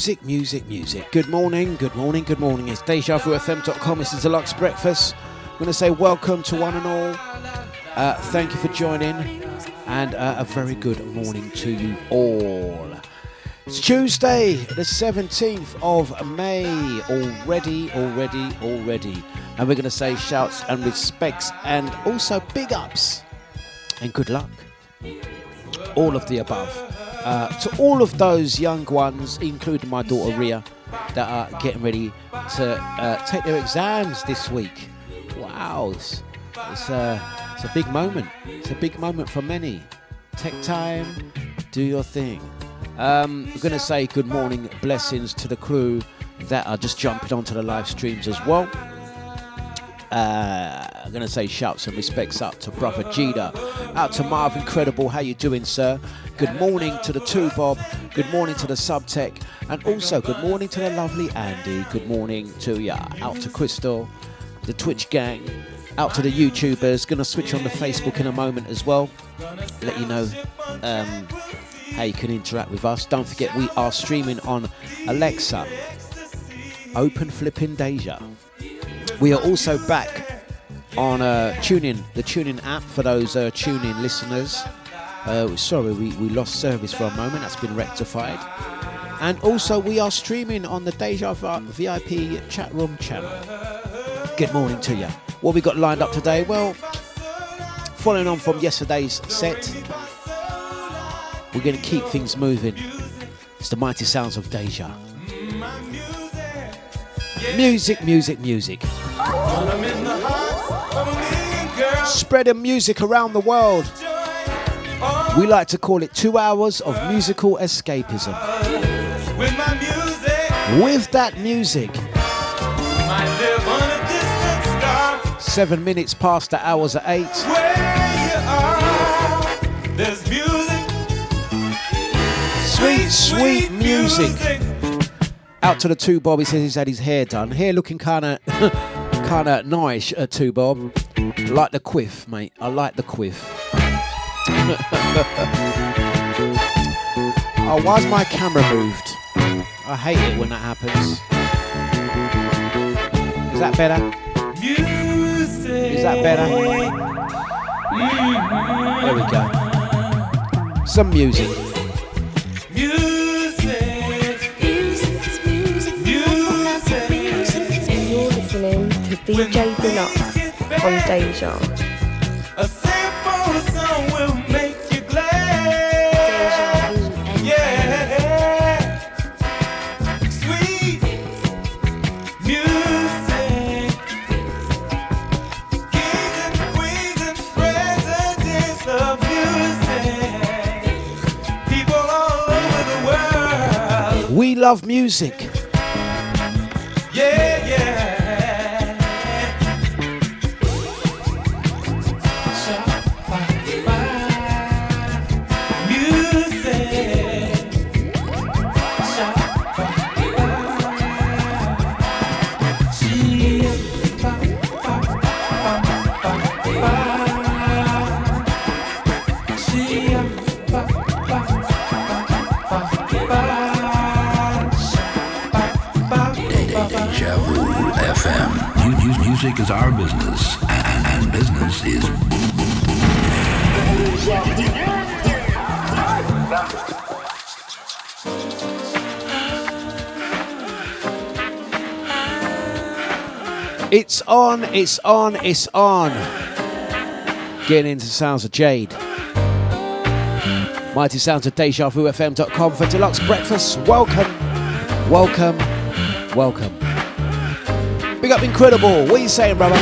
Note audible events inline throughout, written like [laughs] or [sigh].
Music, music, music. Good morning, good morning, good morning. It's DejaVuFM.com. This is Dlux Breakfast. I'm going to say welcome to one and all. Uh, thank you for joining, and uh, a very good morning to you all. It's Tuesday, the 17th of May. Already, already, already. And we're going to say shouts and respects and also big ups and good luck. All of the above. Uh, to all of those young ones, including my daughter Ria, that are getting ready to uh, take their exams this week. Wow, it's, it's, a, it's a big moment. It's a big moment for many. Take time, do your thing. Um, we're going to say good morning, blessings to the crew that are just jumping onto the live streams as well. Uh, I'm going to say shouts and respects out to brother Jida, out to Marv Incredible. How you doing, sir? Good morning to the two Bob. Good morning to the Subtech, and also good morning to the lovely Andy. Good morning to ya. Out to Crystal, the Twitch gang. Out to the YouTubers. To switch on the Facebook in a moment as well. Let you know um, how you can interact with us. Don't forget we are streaming on Alexa. Open flipping Deja. We are also back on uh, TuneIn, the TuneIn app for those uh, TuneIn listeners. Uh, sorry, we, we lost service for a moment. That's been rectified. And also, we are streaming on the Deja VIP chat room channel. Good morning to you. What we got lined up today? Well, following on from yesterday's set, we're going to keep things moving. It's the mighty sounds of Deja. Music, music, music. Spreading music around the world. We like to call it two hours of musical escapism. With that music, seven minutes past the hours at eight. Sweet, sweet music. Out to the two Bob. He says he's had his hair done. Hair looking kind of, [laughs] kind of nice. Uh, two Bob. Like the quiff, mate. I like the quiff. [laughs] oh, why's my camera moved? I hate it when that happens. Is that better? Is that better? There we go. Some music. You're all over the world. We love music. Music is our business, and, and business is It's on, it's on, it's on. Getting into the sounds of Jade. Mighty sounds of DejaVuFM.com for Dlux breakfast. Welcome, welcome, welcome. Big up Incredible. What are you saying, brother?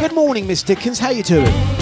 Good morning, Miss Dickens. How you doing?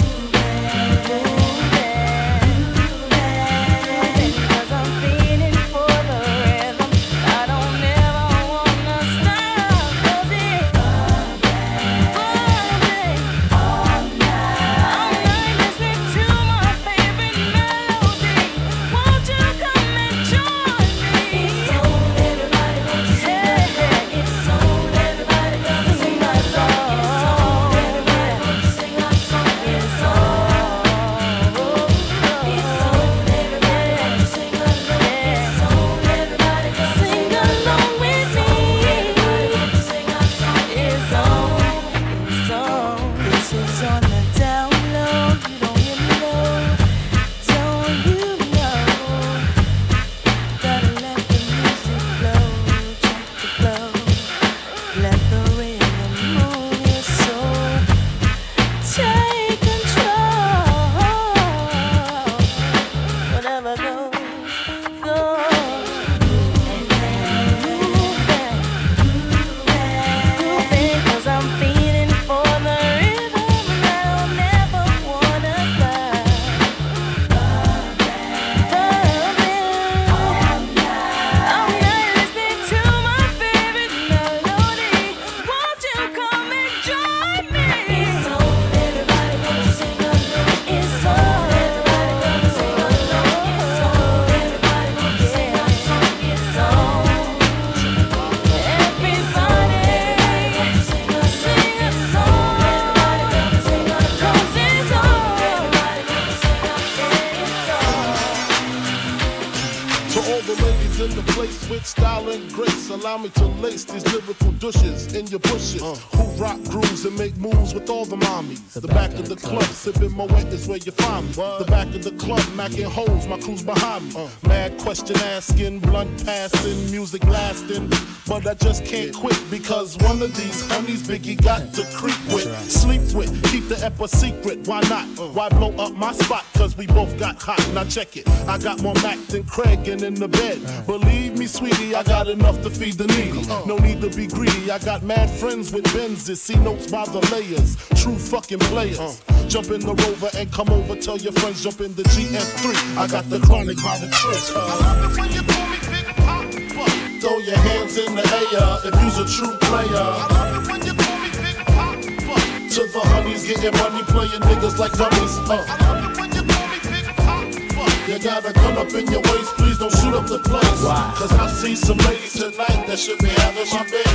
In your bushes. Uh. Who rock grooves make moves with all the mommies. The, back, of the club, sipping Moet is where you find me. The back of the club, macking holes, my crew's behind me. Uh. Mad question asking, blunt passing, music lasting. But I just can't quit because one of these honeys Biggie got to creep with, sleep with, keep the ep a secret. Why not? Uh. Why blow up my spot? Cause we both got hot. Now check it. I got more Mac than Craig and in the bed. Uh. Believe me, sweetie, I got enough to feed the needy. No need to be greedy. I got mad friends with Benzes. See notes by the layers. True fucking players. Jump in the rover and come over. Tell your friends jump in the GS3. I got the chronic by the church. I love it when you call me Big Papa. Throw your hands in the air if you's a true player. I love it when you call me Big Papa. To the honeys getting money, playing niggas like dummies. Uh. I love it when you call me Big Papa. You gotta come up in your waist, please don't shoot up the place. Cause I see some ladies tonight that should be having my baby.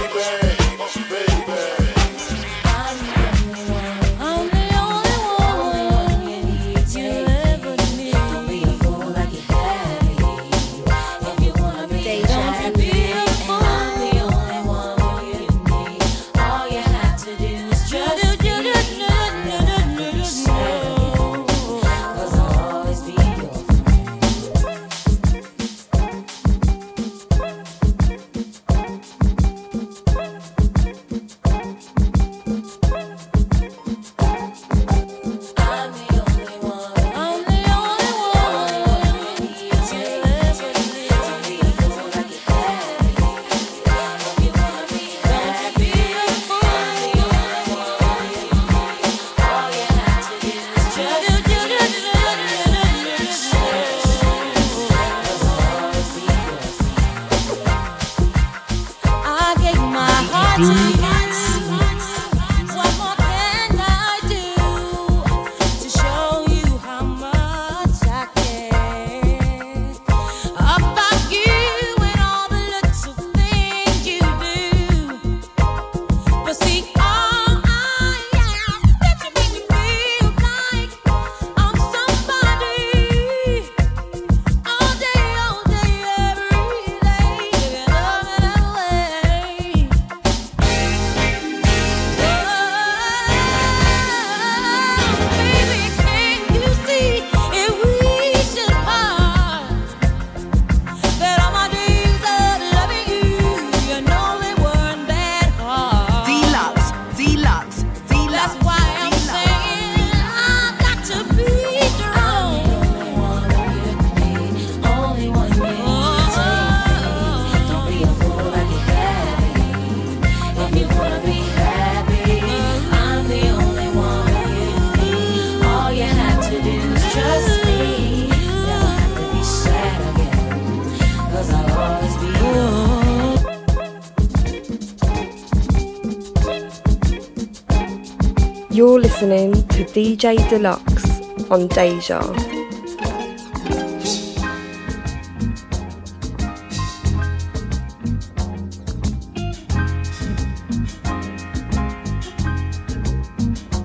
Baby. Listening to DJ Dlux on Deja.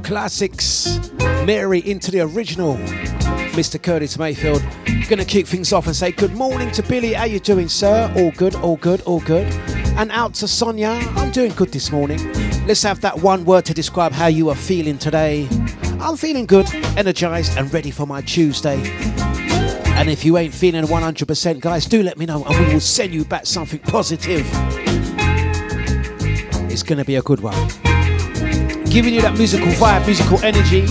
Classics. Mary into the original. Mr. Curtis Mayfield. Gonna kick things off and say good morning to Billy. How you doing, sir? All good, all good, all good. And out to Sonia. I'm doing good this morning. Let's have that one word to describe how you are feeling today. I'm feeling good, energized, and ready for my Tuesday. And if you ain't feeling 100%, guys, do let me know and we will send you back something positive. It's gonna be a good one giving you that musical vibe, musical energy.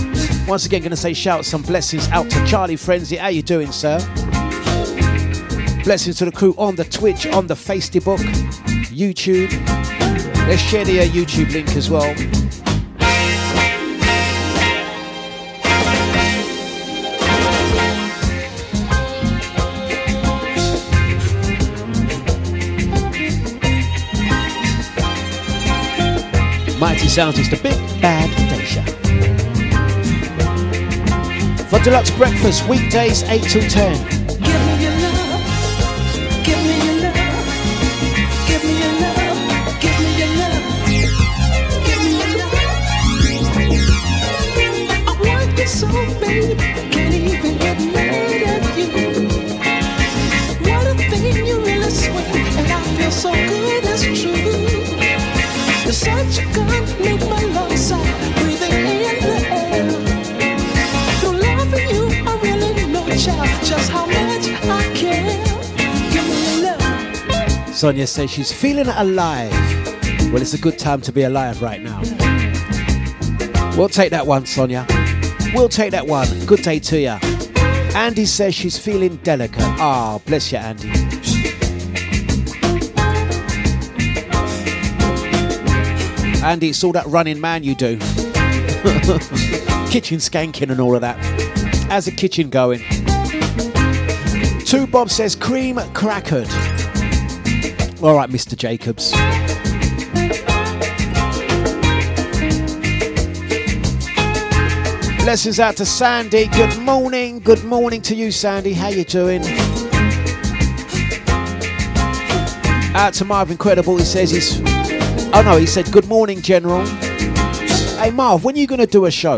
Once again, gonna say shout some blessings out to Charlie Frenzy. How you doing, sir? Blessings to the crew on the Twitch, on the Facebook, YouTube. Let's share the uh, YouTube link as well. Mighty Sounds is the big bad Deja. For Dlux breakfast, weekdays 8 till 10. Sonia says she's feeling alive. Well, it's a good time to be alive right now. We'll take that one, Sonia. We'll take that one. Good day to you. Andy says she's feeling delicate. Ah, bless you, Andy. Andy, it's all that running man you do. [laughs] kitchen skanking and all of that. How's the kitchen going? Two Bob says cream crackered. All right, Mr. Jacobs. Blessings out to Sandy. Good morning. Good morning to you, Sandy. How you doing? Out to Marv Incredible. He says he's. Oh no, he said good morning, General. Hey Marv, when are you gonna do a show?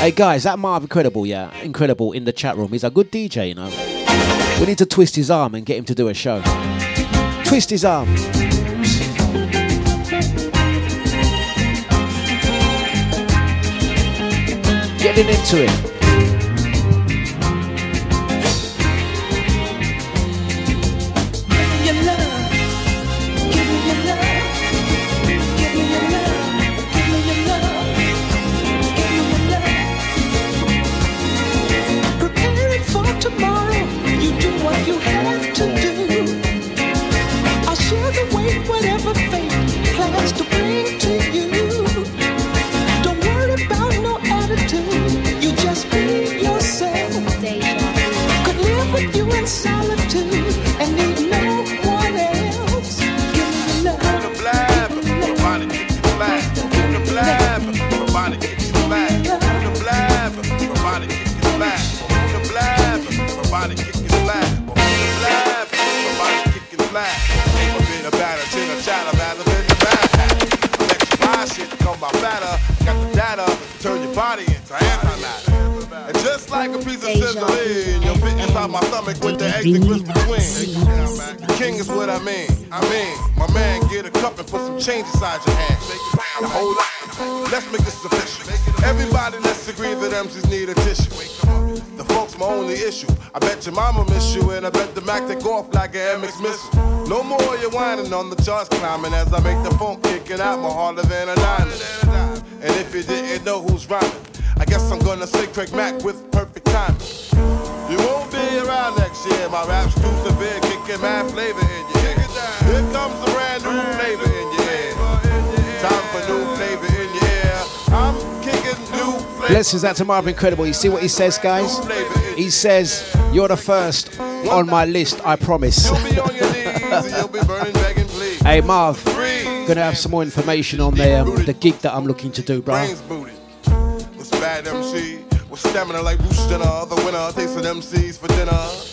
Hey guys, that Marv Incredible, yeah, Incredible in the chat room. He's a good DJ, you know. We need to twist his arm and get him to do a show. Twist his arm. Getting into it. The eggs and grits. King is what I mean. I mean, my man, get a cup and put some change inside your hand. Now hold up, let's make this official. Everybody, let's agree that MCs need a tissue. The folks, my only issue. I bet your mama miss you, and I bet the Mac take off like an MX missile. No more you whining on the charts climbing as I make the funk kicking out more harder than a nine. And if you didn't know who's rhyming, I guess I'm gonna say Craig Mack with perfect around. My rap's too severe, kicking mad flavor in your ear. Here comes a brand new flavor in your ear. Time for new flavor in your ear. I'm kicking new flavor. Blessings out to Marv Incredible. You see what he says, guys? He says, You're the first on my list, I promise. You'll be on your knees and you'll be [laughs] burning, begging, please. Hey, Marv, Gonna have some more information on the um, the gig that I'm looking to do, bro. What's bad MC? With stamina like Jenner, the winner tasting MCs for dinner.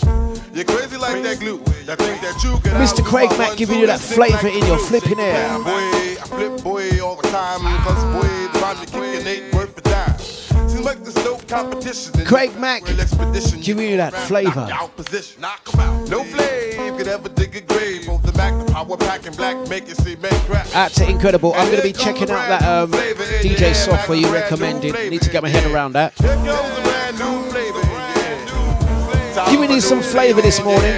You're crazy like that glue. That think that you can Mr. Craig Mack giving you that flavour back in your flipping air. down, Boy, I flip boy all the time. Cause boy, trying to kick an eight worth for dime. Seems like there's no competition. Craig Mack giving you that flavour. knock out position. Knock 'em out. No flame could ever dig a grave. Both the Mac, the power pack, and black make it see men crack. To Incredible. I'm gonna be checking out that um, DJ software you recommended. Need to get my head around that. Flavor. Give me need some flavour this morning.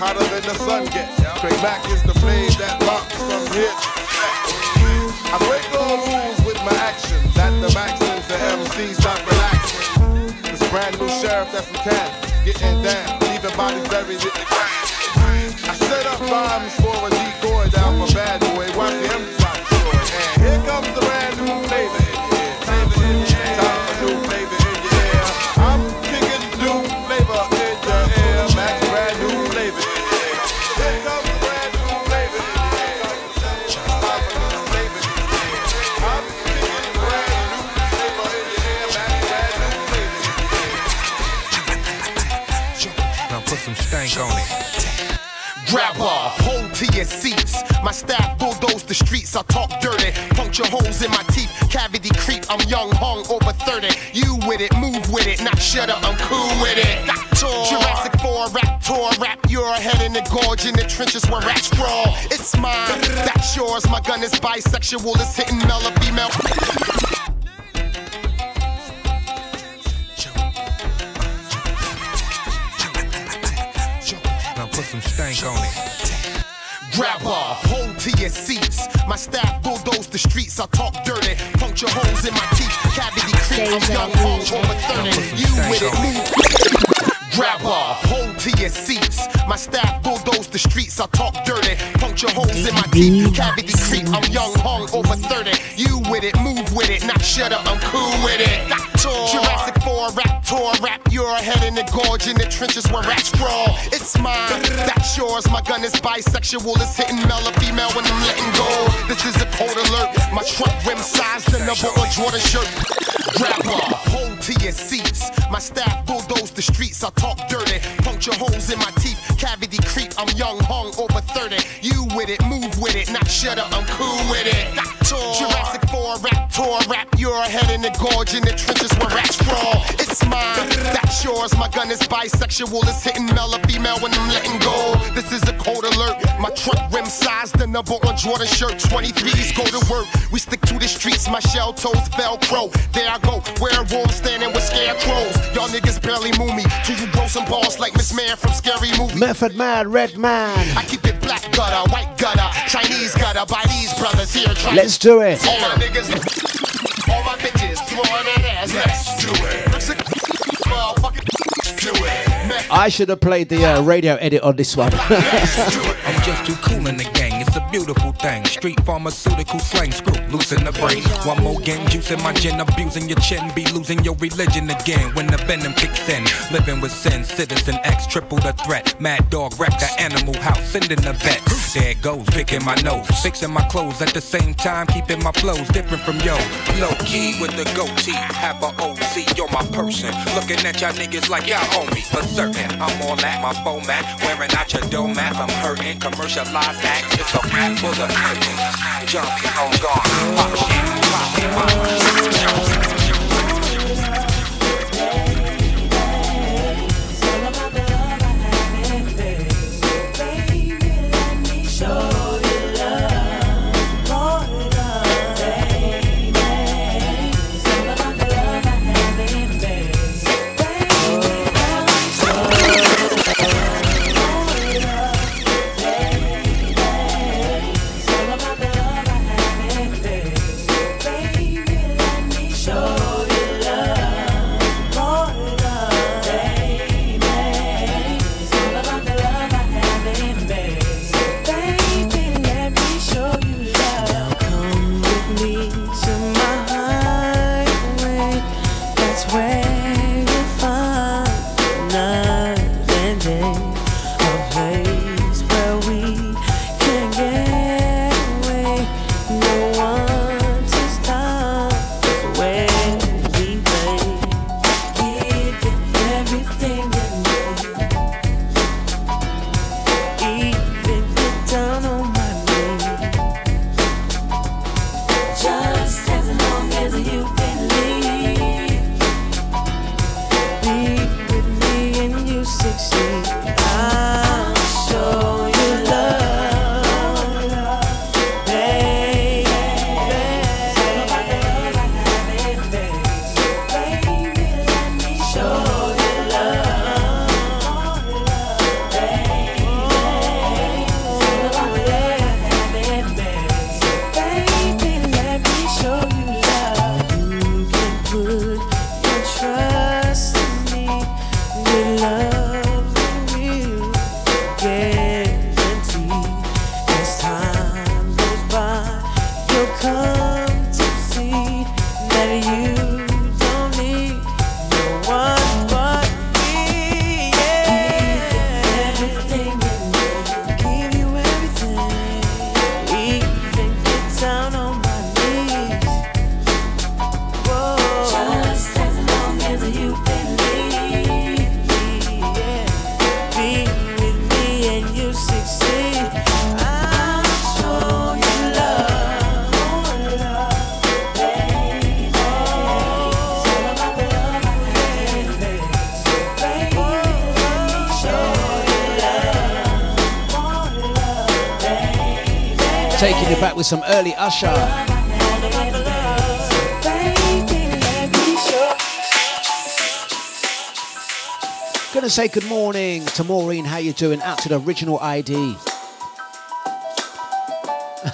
Hotter than the sun gets. Craig Mack is the flame that rocks from here. I break all rules with my actions. At the maximum, the MCs stop relaxing. This brand new sheriff that's from town, getting down, leaving bodies buried in the ground. Your seats. My staff bulldoze the streets. I talk dirty, puncture holes in my teeth. Cavity creep. I'm young, hung over 30. You with it, move with it, not shut up. I'm cool with it. Jurassic 4 rap tour rap. You're head in the gorge in the trenches where rats crawl. It's mine, that's yours. My gun is bisexual. It's hitting male or female. Some stank on it. Grab a hold to your seats. My staff bulldoze the streets. I talk dirty, puncture holes in my teeth. Cavity creep. I'm young, hung over 30. You with it, move. Grab a hold to your seats. My staff bulldoze the streets. I talk dirty, puncture holes in my teeth. Cavity creep. I'm young, hung over 30. You with it, move with it, not shut up. I'm cool with it. Jurassic 4 rap tour rap. You're head in the gorge in the trenches where rats crawl. It's mine, that's yours. My gun is bisexual. It's hitting male or female when I'm letting go. This is a code alert. My truck rim size the number on Jordan shirt. Grab a hold to your seats. My staff bulldoze the streets. I talk dirty, puncture holes in my teeth. Cavity creep. I'm young, hung over 30. You with it, move with it, not shut up. I'm cool with it. Jurassic 4 rap tour rap. You're head in the gorge in the trenches where rats crawl. It's mine, that's yours. My gun is bisexual. It's hitting male or female when I'm letting go. This is a code alert. My truck rim size the number on Jordan shirt. 23s go to work. We stick to the streets. My shell toes Velcro. There I go. Werewolves standing with scarecrows. Y'all niggas barely move me. Till you blow some balls like Miss Man from Scary Movie. Method Man, Red Man. I keep it black gutter, white gutter, Chinese gutter by these brothers here. Try Let's do it. all my niggas, all my bitches, throwing that ass. Let's do it. Motherfucking do it. Man, I should have played the uh, radio edit on this one. I'm just too cool in the gang. It's a beautiful thing. Street pharmaceutical slang, screw loose in the brain. One more game, juice in my gin, abusing your chin, be losing your religion again when the venom kicks in. Living with sin, citizen X, triple the threat. Mad dog wreck the animal house, sending the vet. There goes, picking my nose, fixing my clothes at the same time, keeping my flows different from yo. Low key with the goatee, have a OC on my person. Looking at y'all niggas like y'all owe me for certain. I'm all at my format, wearing out your doormat. I'm hurting, commercialized act, it's a for the curtain. Jumping on gone, pop shit, pop it, early Usher. Gonna say good morning to Maureen, how you doing? Out to the original ID.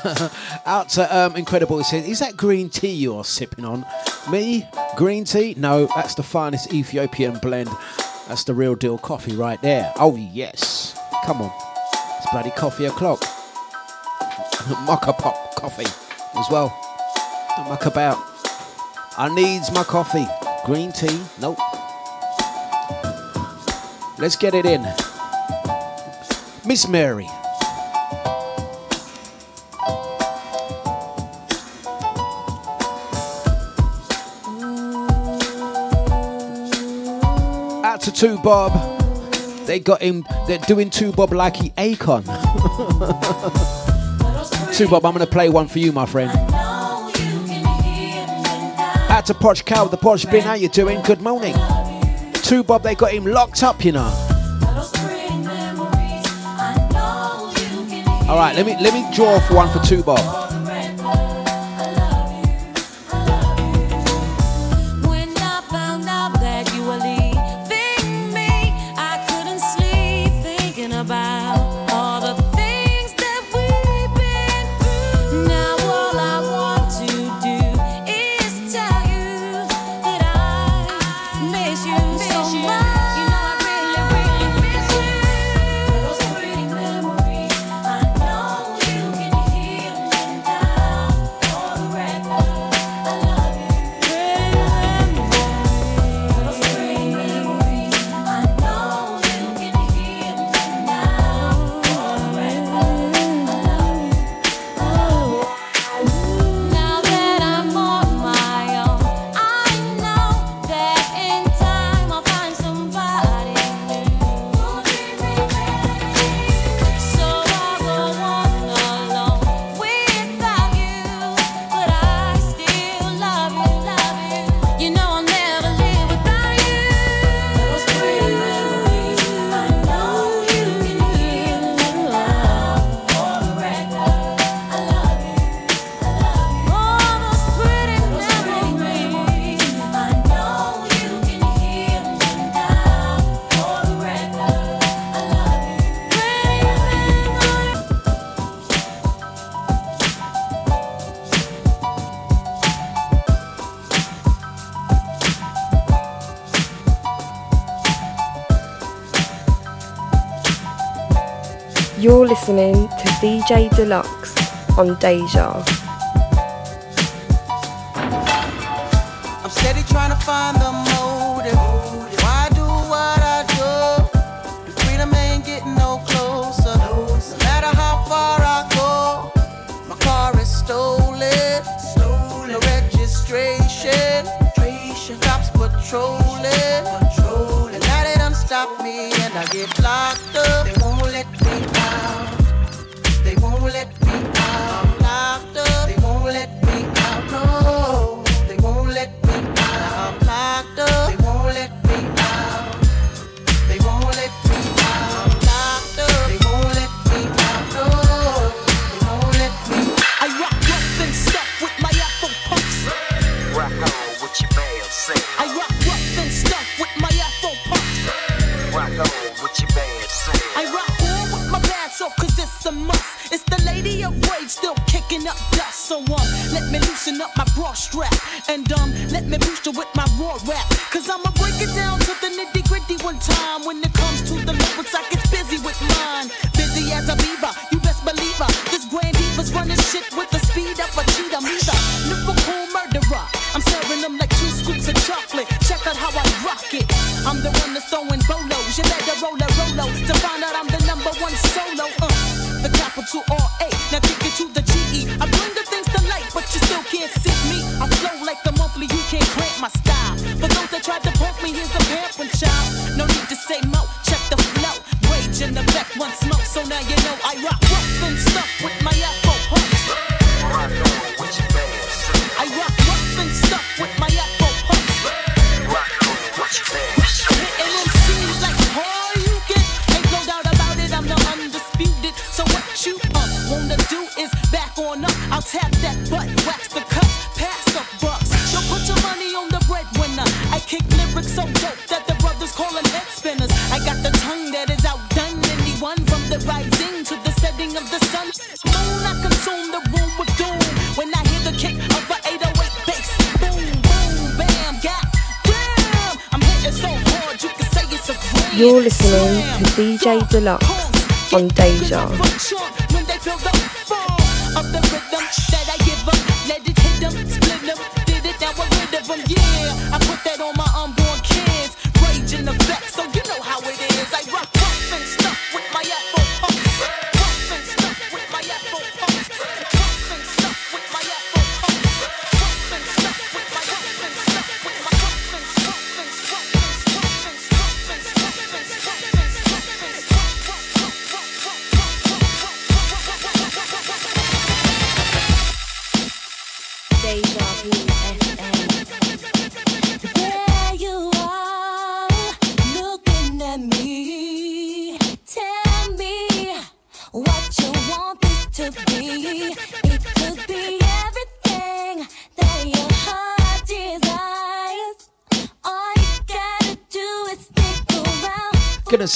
[laughs] Out to um, Incredible, is that green tea you are sipping on? Me? Green tea? No, that's the finest Ethiopian blend. That's the real deal coffee right there. Oh yes, come on. It's bloody coffee o'clock. [laughs] Mocha pop coffee as well. Don't muck about. I needs my coffee. Green tea? Nope. Let's get it in. Miss Mary. Out to two Bob. They got him, they're doing two Bob like he Akon. [laughs] Two Bob, I'm going to play one for you, my friend. Out to Podge Cow with the Podge Bin. How you doing? Good morning. Two Bob, they got him locked up, you know. All right, let me let me draw for one for Two Bob. J Dlux on Deja. Dlux on Deja.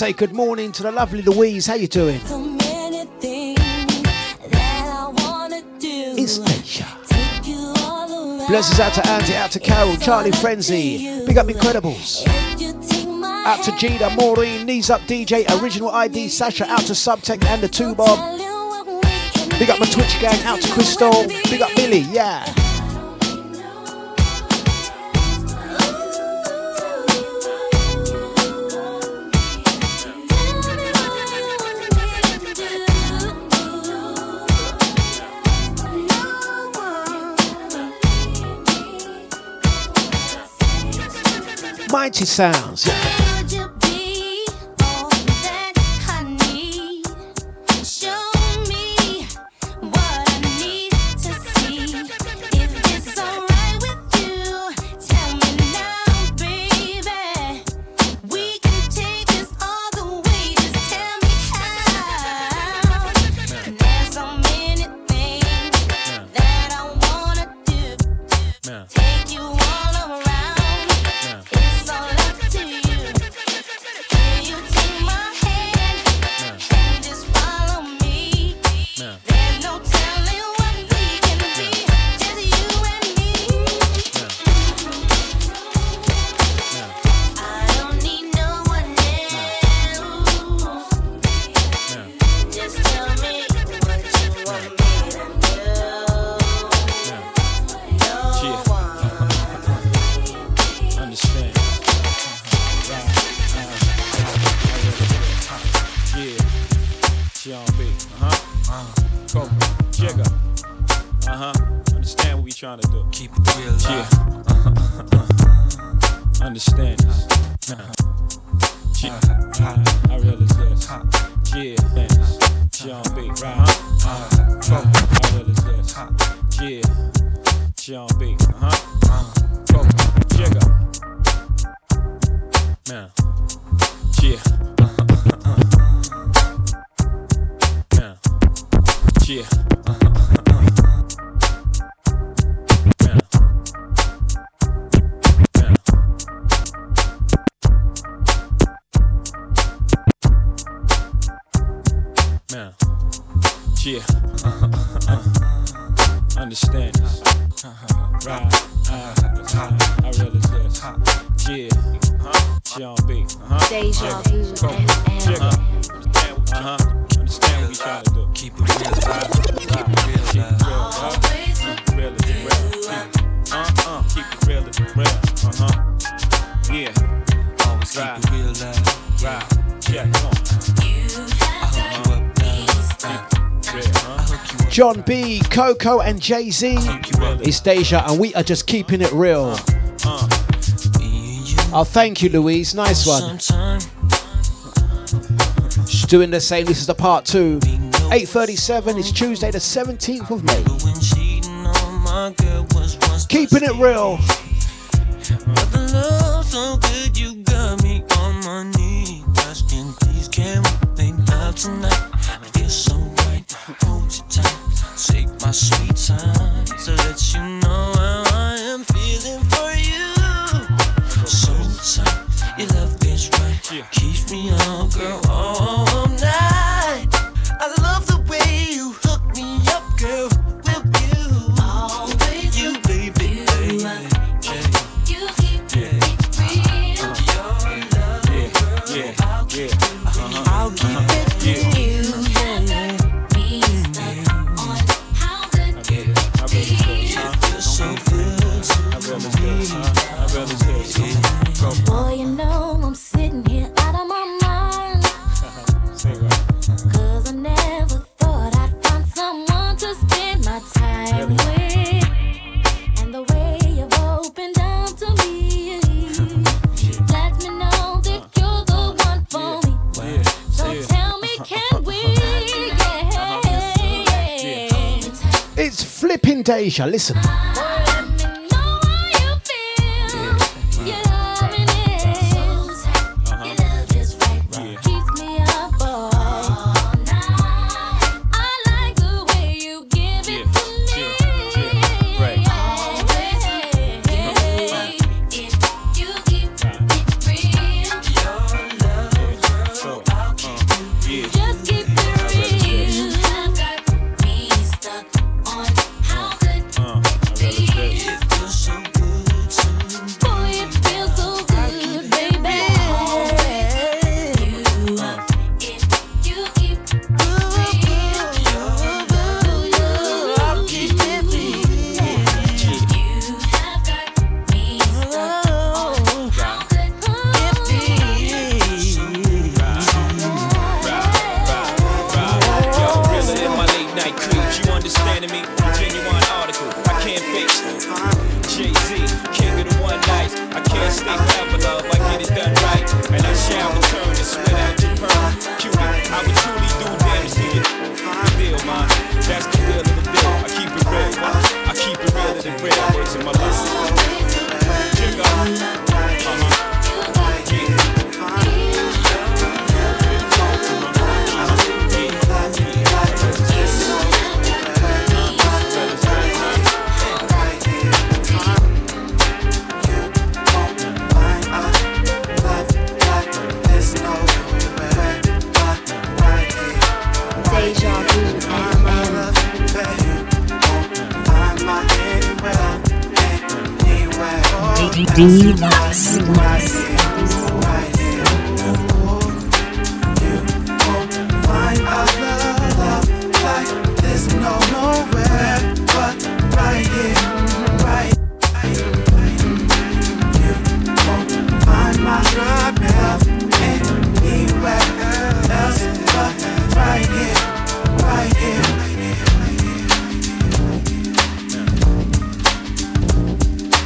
say good morning to the lovely Louise. How you doing? So do. It's nature. Blessings out to Andy, out to Carol, Charlie Frenzy, Big Up Incredibles. Out to Gina, Maureen, Knees Up DJ, Original ID, Sasha, out to Subtech and the 2 Bob. Big up my Twitch gang, out to Crystal, big up Billy, yeah. Mighty Sounds. Yeah. Jon B, Coko, and Jay Z. It's Deja, and we are just keeping it real. Oh, thank you, Louise. Nice one. Doing the same. This is the part two. 8:37. It's Tuesday, the 17th of May. Keeping it real. tonight. I feel so right. Hold you tight. Take my sweet time so let you know. Fantasia. Listen.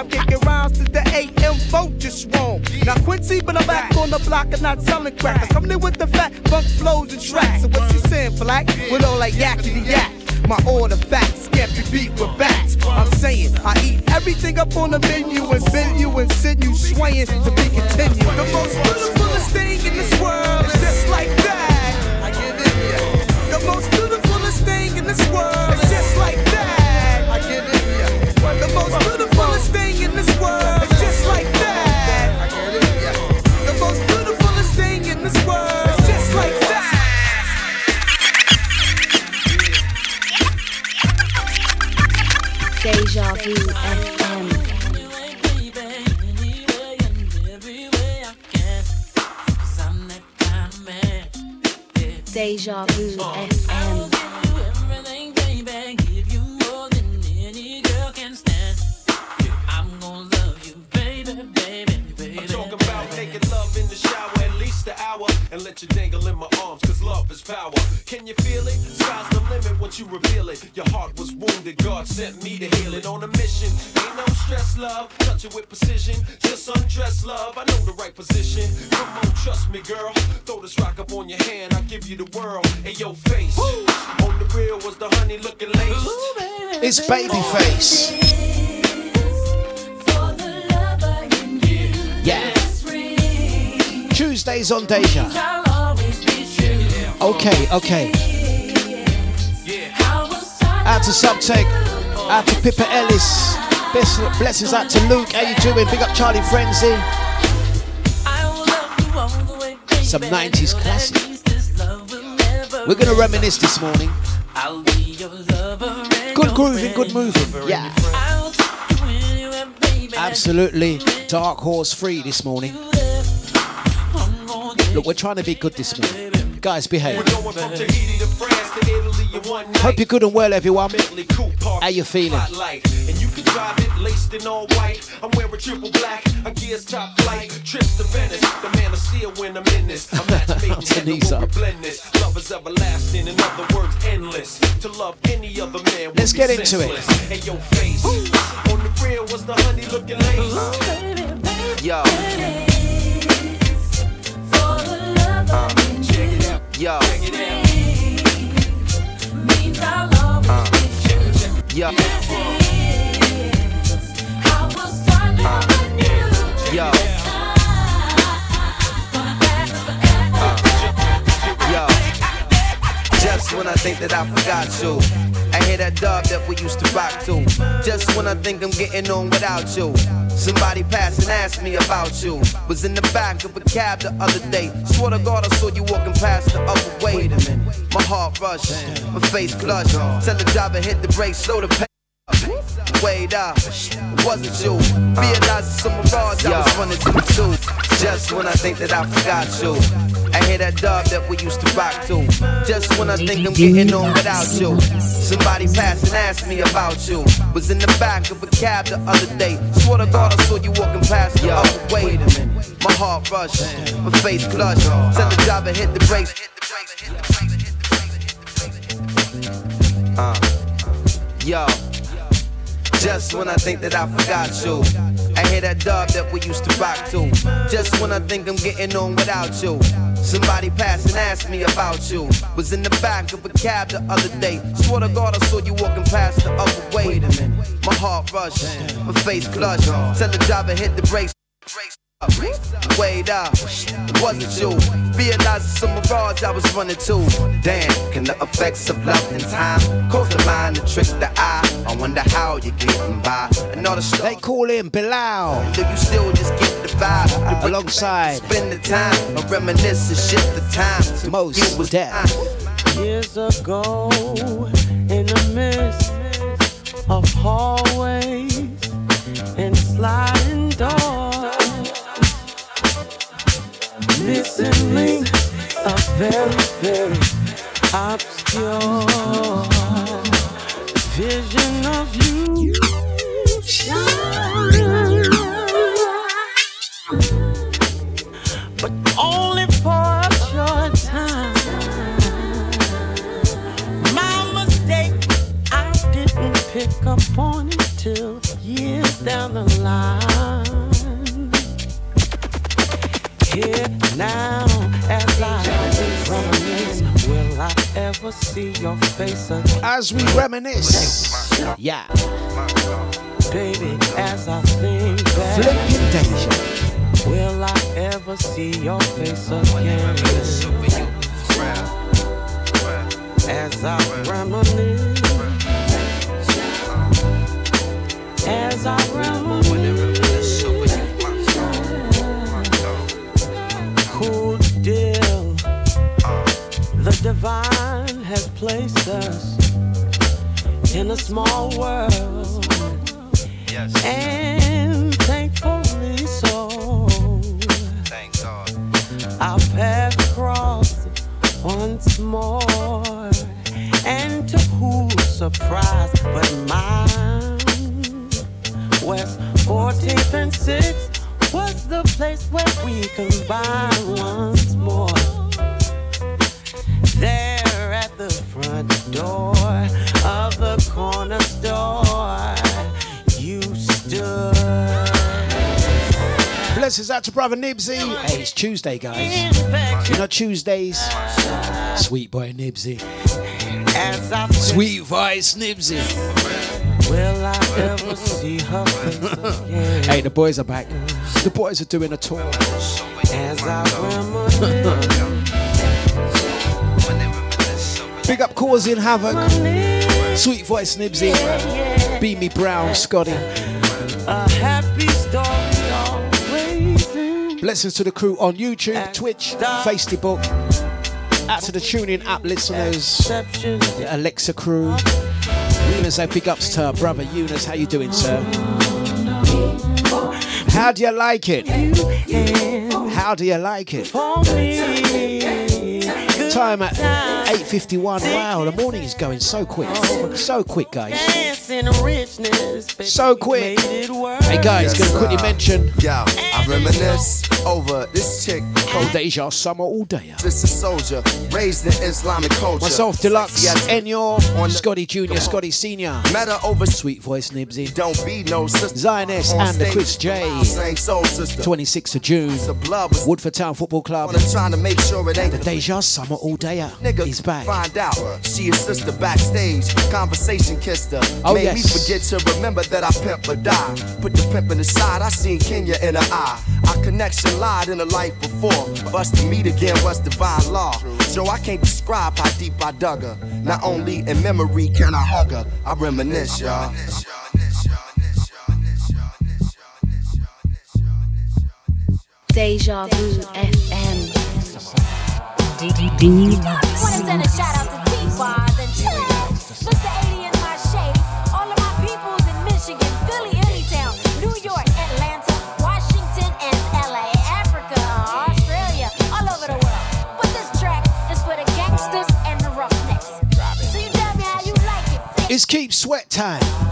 I'm kicking rounds to the AM vote just wrong. Now Quincy, but I'm back on the block and not selling crack. I come in with the fat funk flows and tracks. So what you saying, black? With all like yakety yak. My order facts can't be beat with bats. I'm saying I eat everything up on the menu and bend you and send you swaying to be continued. The most beautifulest thing in this world is just like that. The most beautifulest thing in this world FM. Deja Vu oh. FM. I'm talking about making love in the shower at least an hour and let you dangle in my arms, cause love is power. Can you feel it? Sky's the limit you reveal it. Your heart was wounded, God sent me to heal it on a mission. Ain't no stress, love, touch it with precision. Just undress, love, I know the right position. Come on, trust me, girl. Throw this rock up on your hand, I'll give you the world. Hey, your face. On the real was the honey looking lace. It's Babyface. Yeah. Tuesdays on Deja. Okay, okay. Out to Subtech. Out to Pippa Ellis. Bless- Blessings out to Luke. How you doing? Big up Charlie Frenzy. Some 90s classic. We're gonna reminisce this morning. Good grooving, good moving. Yeah. Absolutely dark horse free this morning. Look, we're trying to be good this morning. Guys, behave. Hope you're good and well, everyone. How you feeling? And you can drive it laced in all white. I'm wearing triple black, a gear's top flight. Trips to Venice, the man of steel when I'm in this. I'm match made [laughs] in Turn heaven these when we up. blend this. Love is everlasting, in other words, endless. To love any other man Let's be get into it. senseless. Hey, your face. On the real was the honey looking lace. Yo. Yo. Uh. Yo. Uh. Yo. Uh. Yo. Just when I think that I forgot you. I hear that dub that we used to rock to. Just when I think I'm getting on without you. Somebody passed and asked me about you. Was in the back of a cab the other day. Swear to God, I saw you walking past the other way. Wait a minute. My heart rushed, my face flushed. Tell the driver hit the brakes, slow the pace. Wait up, wasn't you? Realize it's some mirage I was running through too. Just when I think that I forgot you. I hear that dub that we used to rock to. Just when I think I'm getting on without you. Somebody passed and asked me about you. Was in the back of a cab the other day. Swear to God, I saw you walking past the other way. My heart rushed, my face flushed. Tell the driver hit the brakes. Uh, yo. Just when I think that I forgot you. I hear that dub that we used to rock to. Just when I think I'm getting on without you. Somebody passed and asked me about you. Was in the back of a cab the other day. Swear to God, I saw you walking past the other way. Wait a minute. My heart rushed, my face flushed. Tell the driver hit the brakes. Wait up, it wasn't you. Realize it's some mirage I was running to. Damn, can the effects of love and time cause the mind to trick the eye? I wonder how you're getting by. And all the stuff. They call him Bilal. Do you still just get the vibe? Uh, alongside Spend the time, and reminisce and shift the time. Most was dead. Years ago, in the midst of hallways and sliding doors, missing links are very, very obscure. Vision of you. But only for a short time. My mistake, I didn't pick up on it till years down the line. Here now, as I reminisce, will I ever see your face again? As we reminisce, yeah. Baby, as I think back, Flipping Deja. will I ever see your face again? As I reminisce, as I reminisce, divine has placed us in a small world. And thankfully so. Thank God. Our paths crossed once more. And to whose surprise but mine? West 14th and 6th was the place where we combined once more. There at the front door of the corner store, you stood. Blessings out to brother Nibsy. Hey, it's Tuesday, guys. You know Tuesdays? Sweet boy Nibsy. Sweet voice Nibsy. Will I ever see her again? Hey, the boys are back. The boys are doing a tour. Big up causing havoc. Sweet voice Nibsy. Beamy Brown, Scotty. Blessings to the crew on YouTube, Twitch, Facebook. Out to the TuneIn app listeners, the Alexa crew. We're gonna say big ups to our brother Eunice. How you doing, sir? How do you like it? How do you like it? Time at 8.51. Wow, the morning is going so quick. So quick, guys. So quick. Hey guys, gonna quickly mention Yo, I reminisce over this chick. Cold oh, Deja Summer All Day. Just a soldier, raised in Islamic culture. Myself, Dlux, Yes, Enyor, Scotty Jr., Scotty Senior. Met her over Sweet voice Nibsy. Don't be no sister. Zioness On and the Chris J. Same soul sister. 26th of June. Woodford Town Football Club. Wanna trying to make sure it ain't The Deja Summer All Day Nigga, is back. find out. She a sister backstage. Conversation kissed her. Oh, Made yes. me forget to remember that I pimp or die. Put the pimpin' aside, I seen Kenya in her eye why our connection lied in the life before. For us to meet again was divine law. So I can't describe how deep I dug her. Not only in memory can I hug her, I reminisce, y'all. Deja Vu FM. D D D. I want to send a shout out to T Y. It's keep sweat time.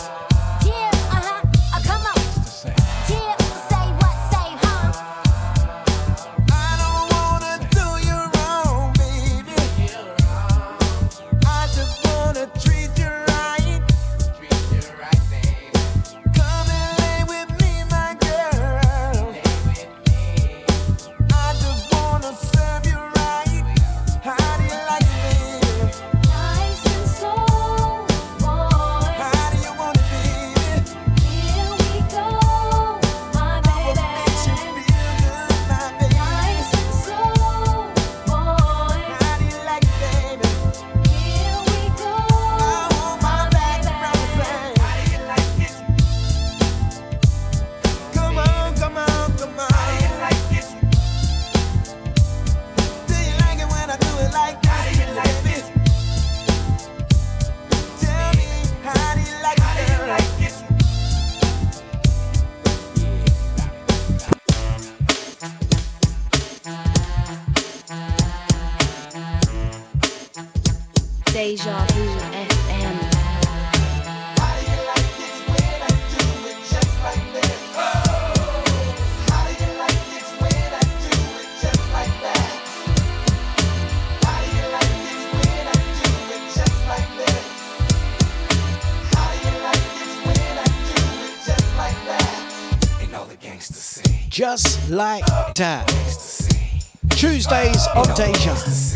like that. Tuesdays of Deja.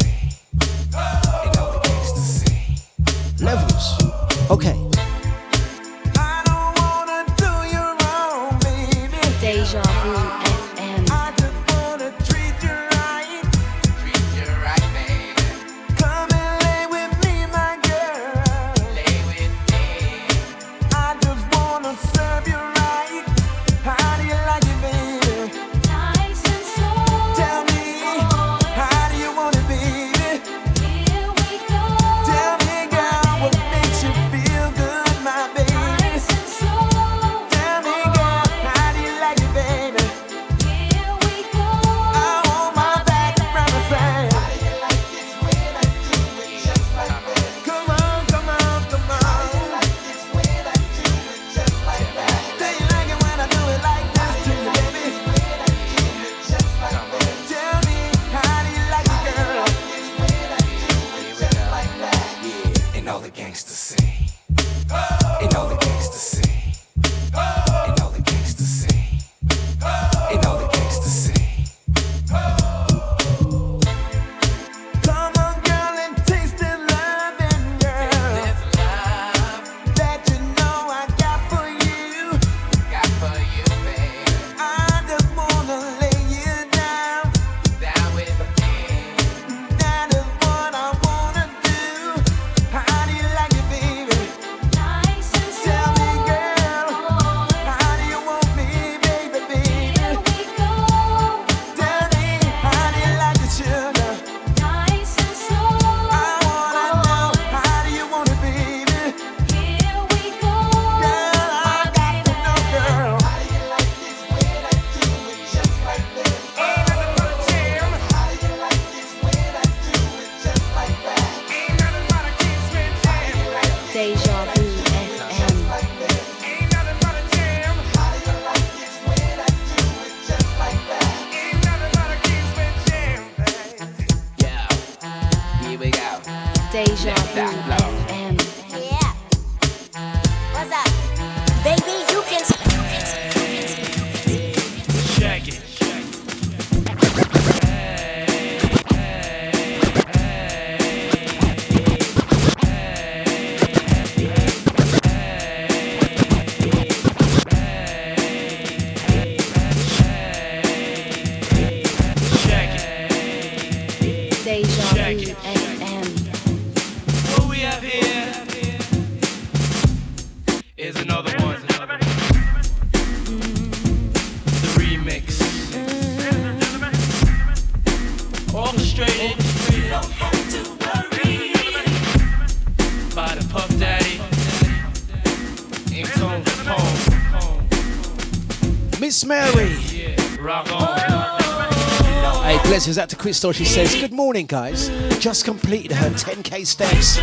Blessings out to Crystal. She says, Good morning, guys. Just completed her 10k steps.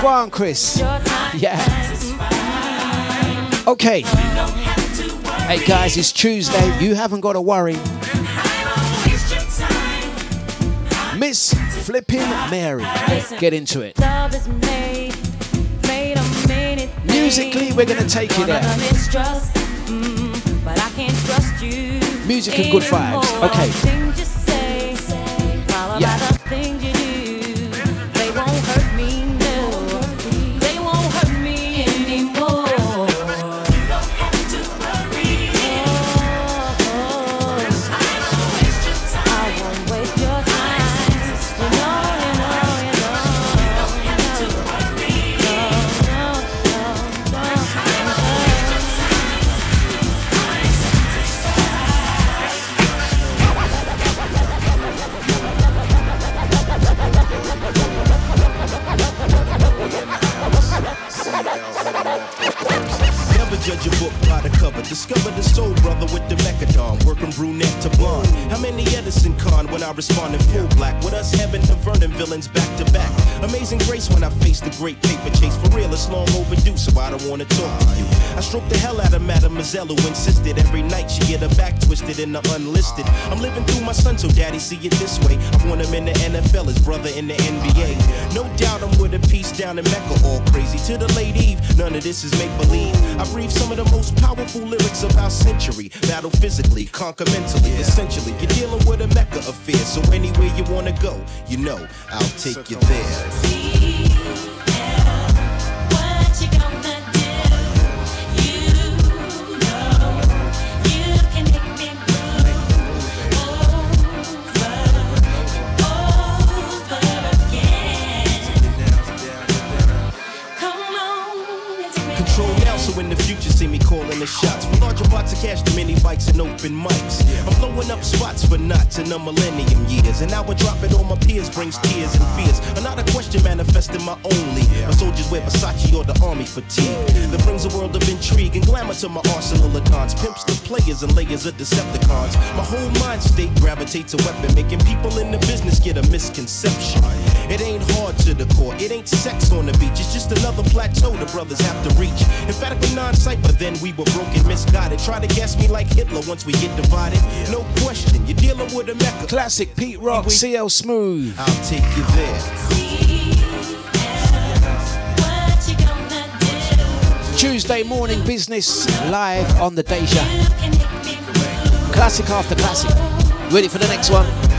Go on, Chris. Yeah. Okay. Hey, guys, it's Tuesday. You haven't got to worry. Miss Flipping Mary. Get into it. Musically, we're going to take One there. Music and good vibes. Okay. Brother with the mechadon. Working brunette to blonde. How many Edison con when I respond in full black? With us Heaven to Vernon villains back to back. Amazing grace when I face the great paper chase. For real, it's long overdue, so I don't wanna talk to you. I stroke the hell out of Mademoiselle who insisted every night she get her back twisted in the unlisted. I'm living through my son, so daddy see it this way. I want him in the NFL, his brother in the NBA. No doubt I'm with a piece down in Mecca, all crazy. To the late Eve, none of this is make believe. I breathe some of the most powerful lyrics our century. Battle physically, conquer mentally. Essentially, you're dealing with a Mecca affair. So anywhere you wanna go, you know I'll take you there. Control now, so in the future, see me calling the shots. Of cash, the mini bikes and open mics. I'm blowing up spots for knots in the millennium years. And now I drop it on my peers, brings tears and fears. Another question manifesting my only. My soldiers wear Versace or the army fatigue. That brings a world of intrigue and glamour to my arsenal of dons. Pimps the players and layers of Decepticons. My whole mind state gravitates a weapon, making people in the business get a misconception. It ain't hard to the core, it ain't sex on the beach. It's just another plateau the brothers have to reach. Emphatically non-cipher, then we were broken, misguided. Try to guess me like Hitler once we get divided. No question, you're dealing with a mecca. Classic Pete Rock, CL Smooth. I'll take you there. Tuesday morning business live on the Deja. Classic after classic. Ready for the next one?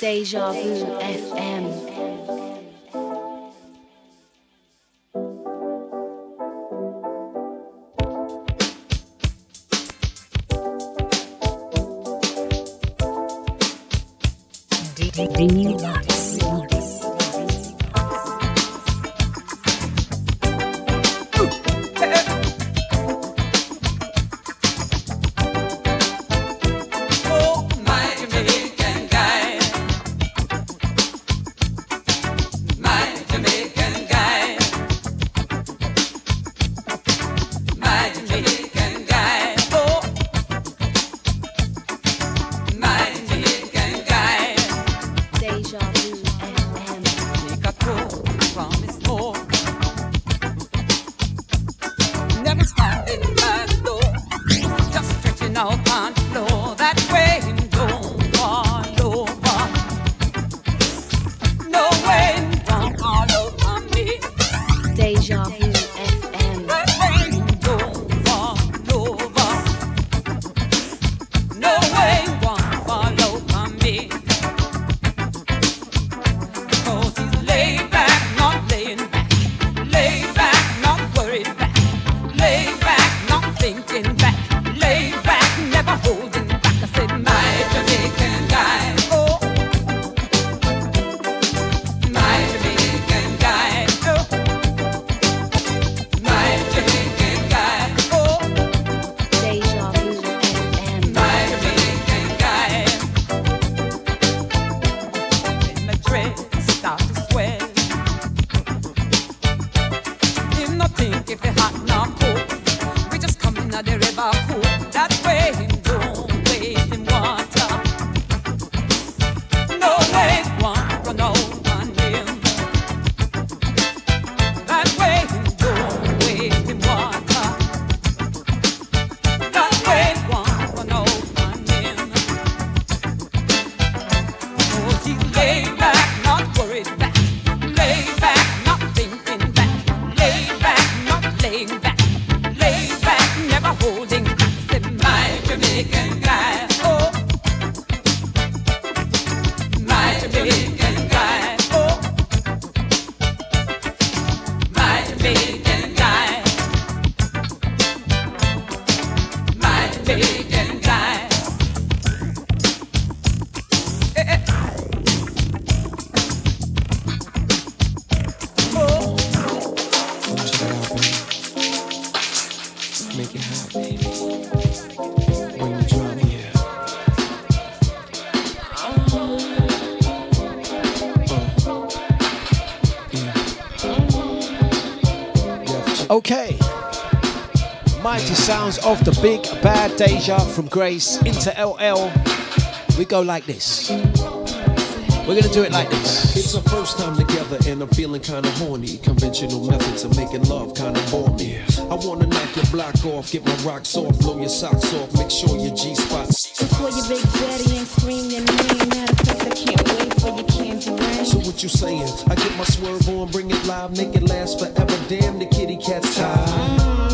Deja Vu FM. Oh, sounds of the big bad Deja from Grace into LL. We go like this. We're gonna do it like this. It's our first time together and I'm feeling kinda horny. Conventional methods of making love kinda bore me. I wanna knock your block off, get my rocks off, blow your socks off, make sure your G spots. Call your big daddy and scream your name. Matter of fact, I can't wait for your candy rain. So what you saying? I get my swerve on, bring it live, make it last forever. Damn, the kitty cat's tired.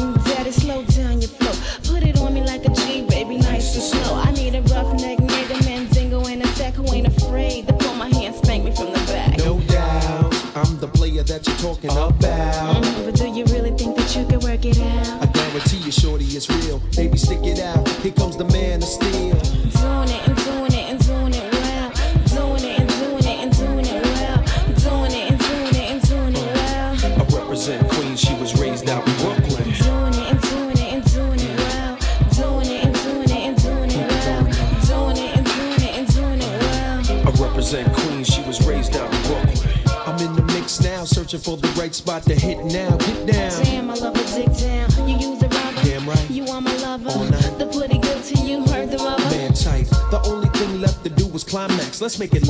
Climax.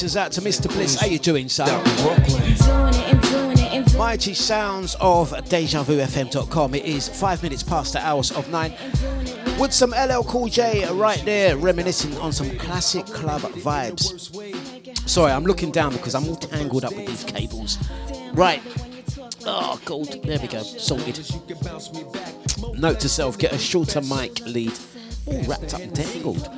Gonna out to Mr. Bliss. How you doing, son? Doing it and doing it and doing Mighty sounds of DejaVuFM.com. It is five minutes past the hours of nine. With some LL Cool J right there, reminiscing on some classic club vibes. Sorry, I'm looking down because I'm all tangled up with these cables. Right. Oh, gold. There we go. Sorted. Note to self: get a shorter mic lead. All wrapped up and tangled.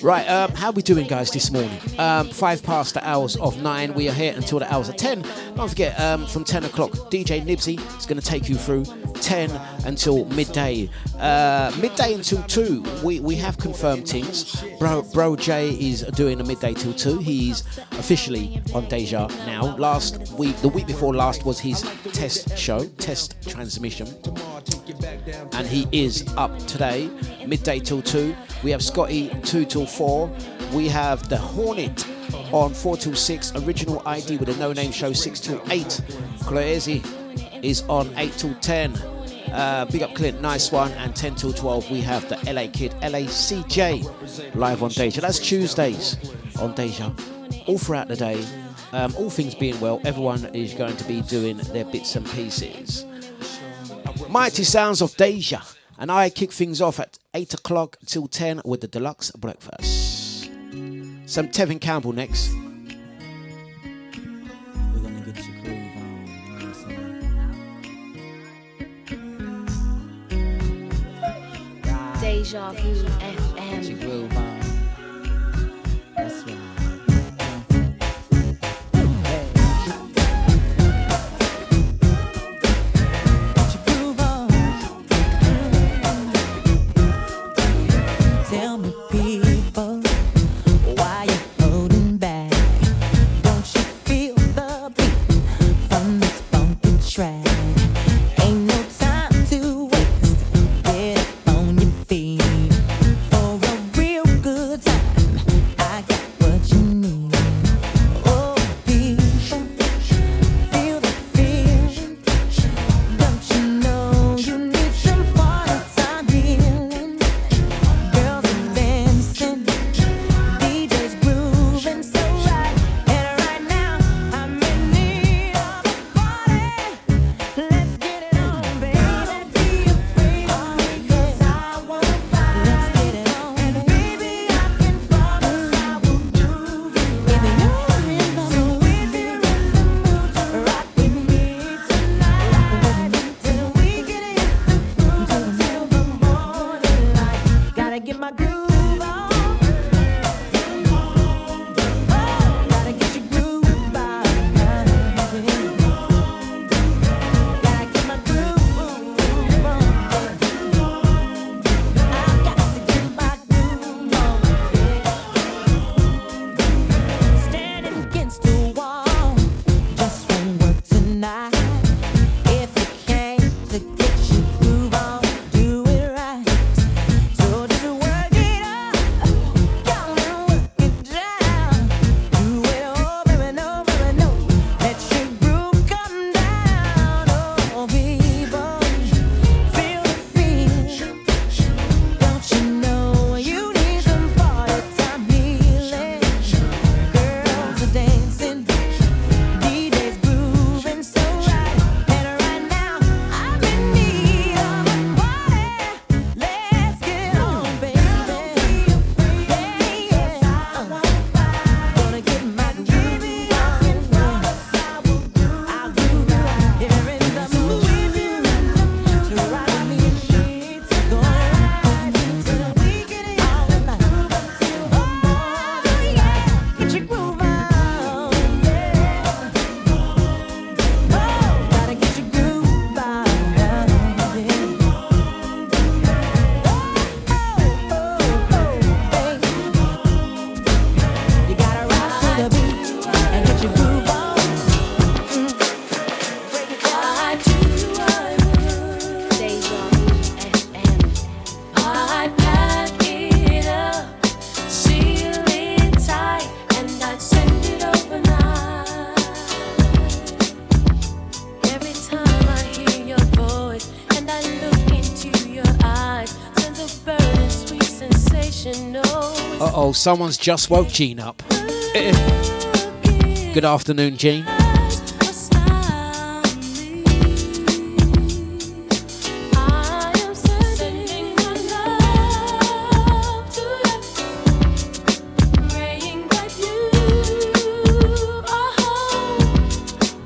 Right, um, how we doing, guys, this morning? Um, five past the hours of nine. We are here until the hours of ten. Don't forget, um, from ten o'clock, DJ Nibsy is going to take you through ten until midday. Uh, midday until two. We we have confirmed things. Bro, Bro J is doing a midday till two. He's officially on Deja now. Last week, the week before last was his test show, test transmission and he is up today, midday till two. We have Scotty two till four. We have the Hornet on four till six. Original ID with a no-name show six till eight. Cloesi is on eight till ten. Uh, big up Clint, nice one. And 10 till 12, we have the LA Kid, LACJ, live on Deja. That's Tuesdays on Deja. All throughout the day, um, all things being well, everyone is going to be doing their bits and pieces. Mighty sounds of Deja. And I kick things off at 8 o'clock till 10 with the Dlux breakfast. Some Tevin Campbell next. Deja Vu Get your FM. groove on. That's right. Tell me, someone's just woke Jean up. Good afternoon, Jean.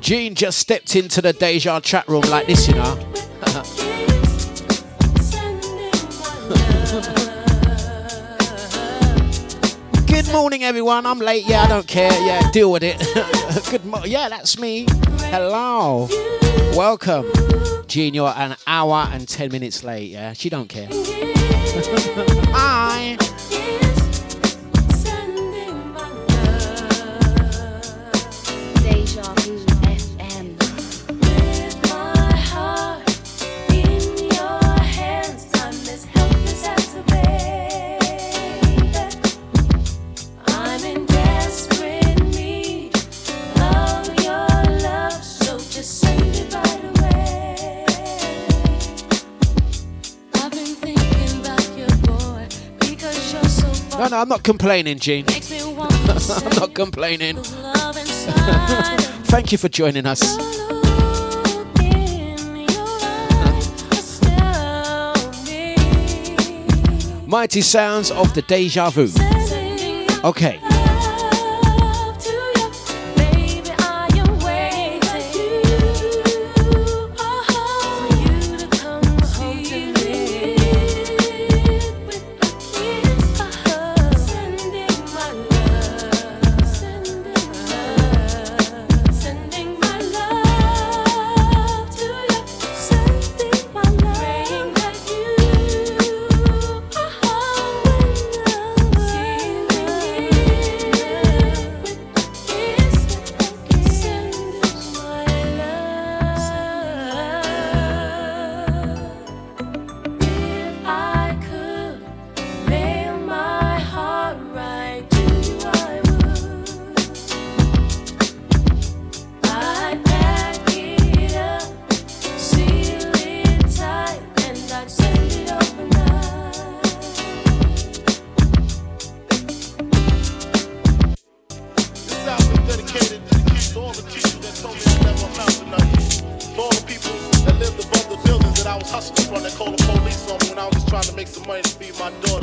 Jean just stepped into the Deja chat room like this, you know. Morning, everyone. I'm late. Yeah, I don't care. Yeah, deal with it. [laughs] Good. Yeah, that's me. Hello. Welcome. Jean, you're an hour and 10 minutes late. Yeah, she don't care. [laughs] Hi. I'm not complaining, Jean. Makes me want to [laughs] I'm not complaining. [laughs] Thank you for joining us. Mighty sounds of the deja vu. Okay.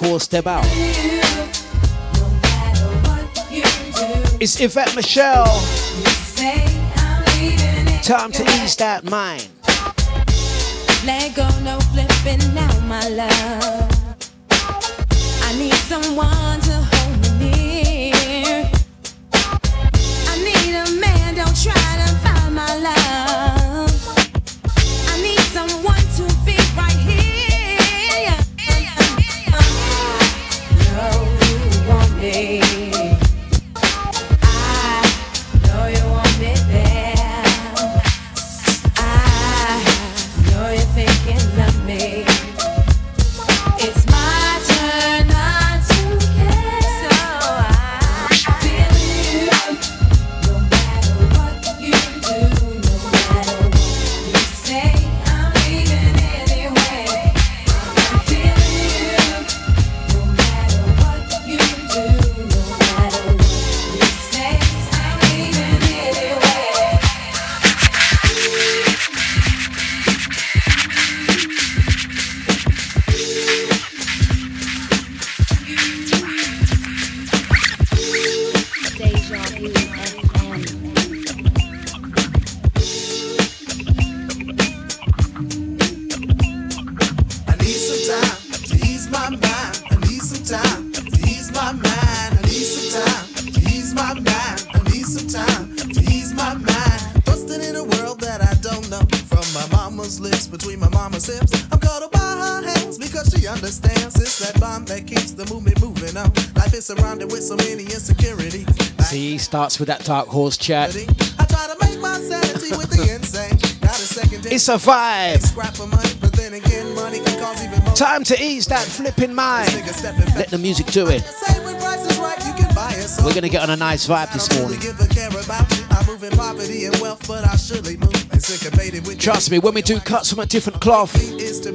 Step out. It's Yvette Michele. Time to ease that mind. Let go, no flipping now, my love. I need someone to starts with that Dark Horse chat. I try to make my sanity with the insane. Got a second It's a vibe. Scrap of money, but then again, money can cause even more. Time to ease that flipping mind. Let the music do it. Say when price is right, you can buy it. So We're gonna get on a nice vibe this morning. give a care about you. I move in poverty and wealth, but I surely move. And syncopated with Trust me, when we do cuts from a different cloth, is to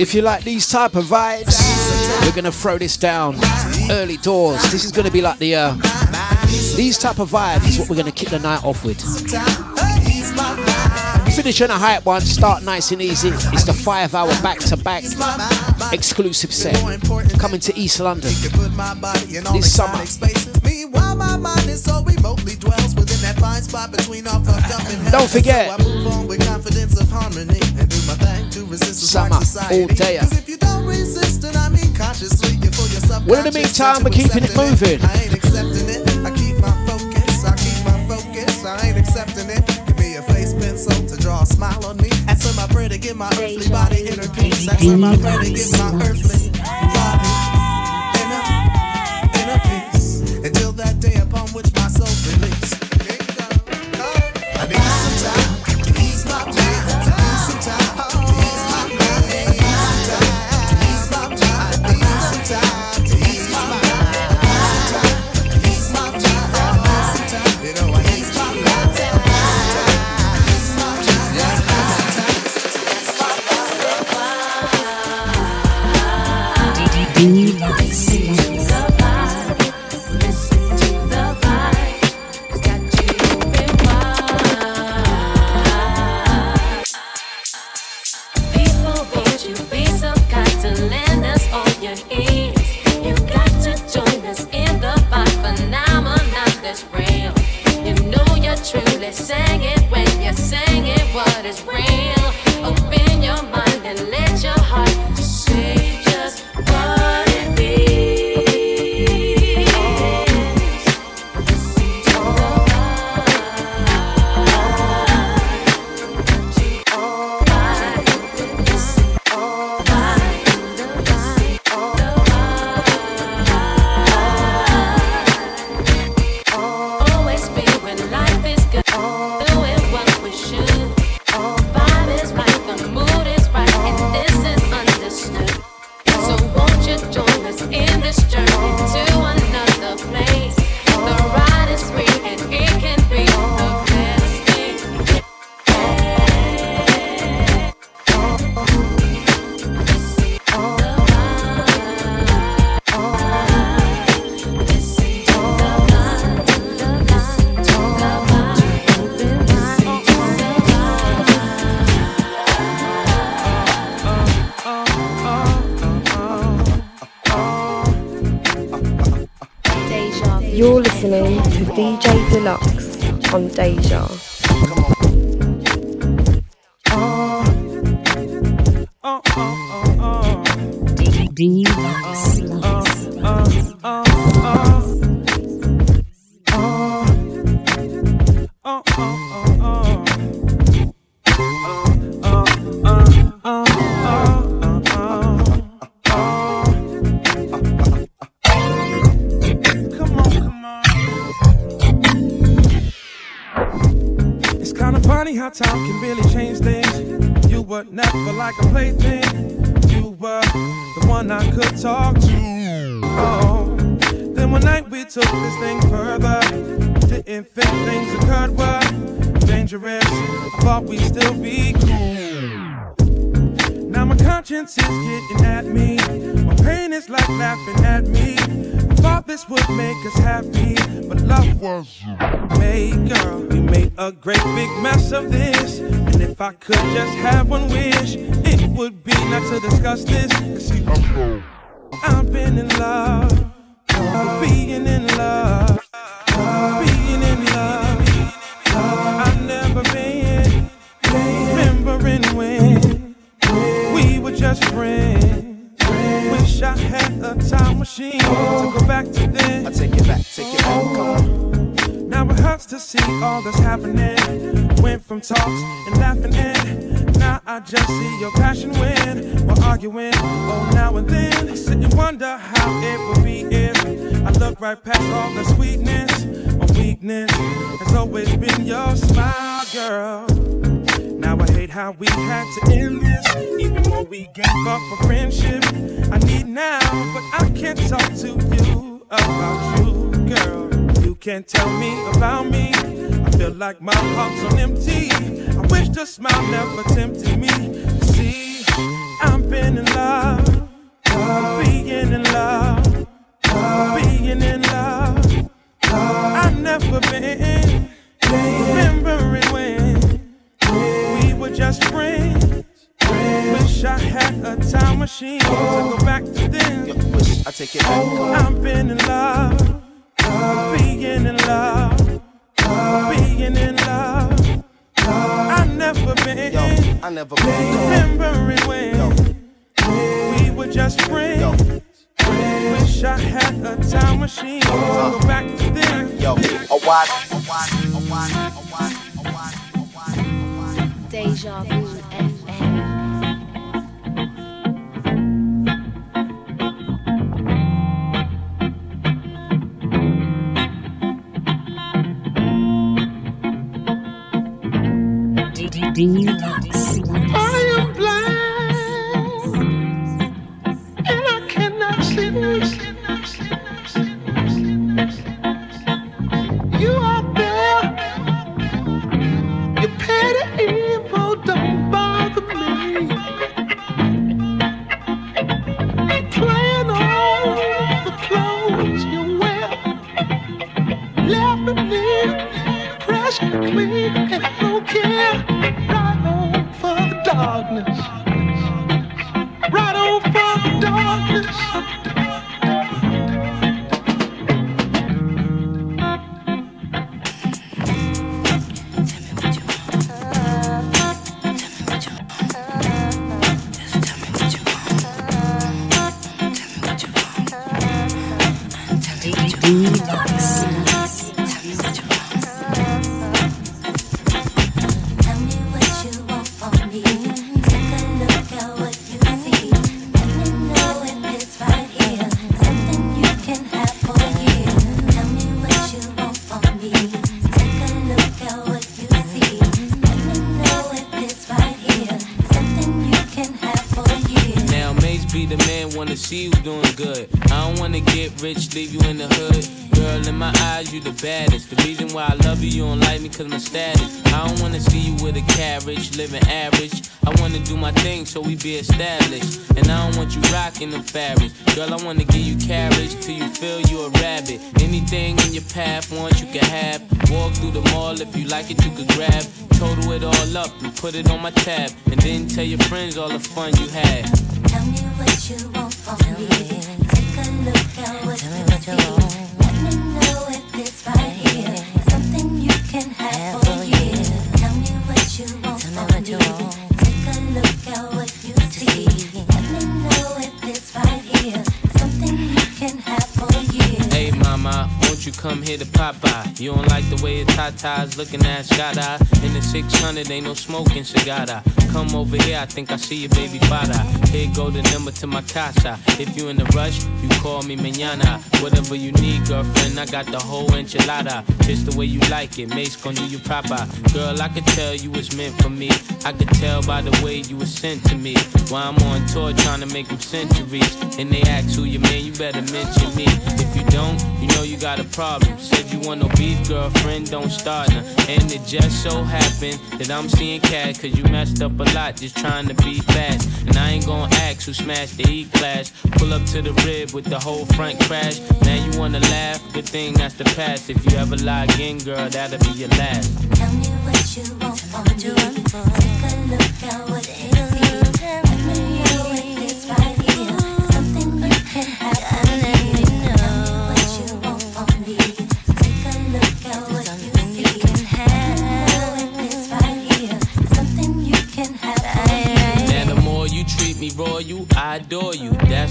If you like these type of vibes, we're gonna throw this down early doors. This is gonna be like the uh, these type of vibes is what we're gonna kick the night off with. Finish on a hype one, start nice and easy. It's the five hour back to back exclusive set coming to East London this summer. my mind is so remotely dwells within that fine spot between Don't forget. Resist the Summer, society. all day. 'Cause if you don't resist, then I mean consciously, you fool yourself. Well, in the meantime, we're keeping it moving. I ain't accepting it. I keep my focus. I keep my focus. I ain't accepting it. Give me a face pencil to draw a smile on me. Answer my prayer to get my earthly body inner peace. Answer my prayer to get my earthly Dlux on Deja. put it on my tab. And then tell your friends all the fun you had. Tell me what you want from me. Take a look at what tell you what see. You want. Let me know if it's right here. Something you can have, have for you. Tell me what you want tell from me. Want. Take a look at what you see. see. Let me know if it's right here. Something you can have for you. Hey, mama, won't you come here to Popeye? You don't like the way your tata's looking at shot 600, ain't no smoking cigar. Come over here, I think I see your baby father. Here go the number to my casa. If you in a rush, you call me mañana. Whatever you need, girlfriend, I got the whole enchilada. Just the way you like it, Mase gon' do you proper. Girl, I could tell you was meant for me. I could tell by the way you was sent to me. While I'm on tour trying to make them centuries. And they ask who you man, you better mention me. If you don't, you know you got a problem. Said you want no beef, girlfriend, don't start now. And it just so happened that I'm seeing cat, cause you messed up a lot just trying to be fast. And I ain't gonna ask who smashed the E class. Pull up to the rib with the whole front crash. Now you wanna laugh, good thing that's the past. If you ever lie again, girl, that'll be your last. Tell me what you want from me. Take a look at what it is. Let me know if it's right here. Something you can have for me. Tell me what you want from me. Take a look at what you see. Let me know if it's right here. Something you can have me. Now the more you treat me royal, I adore you.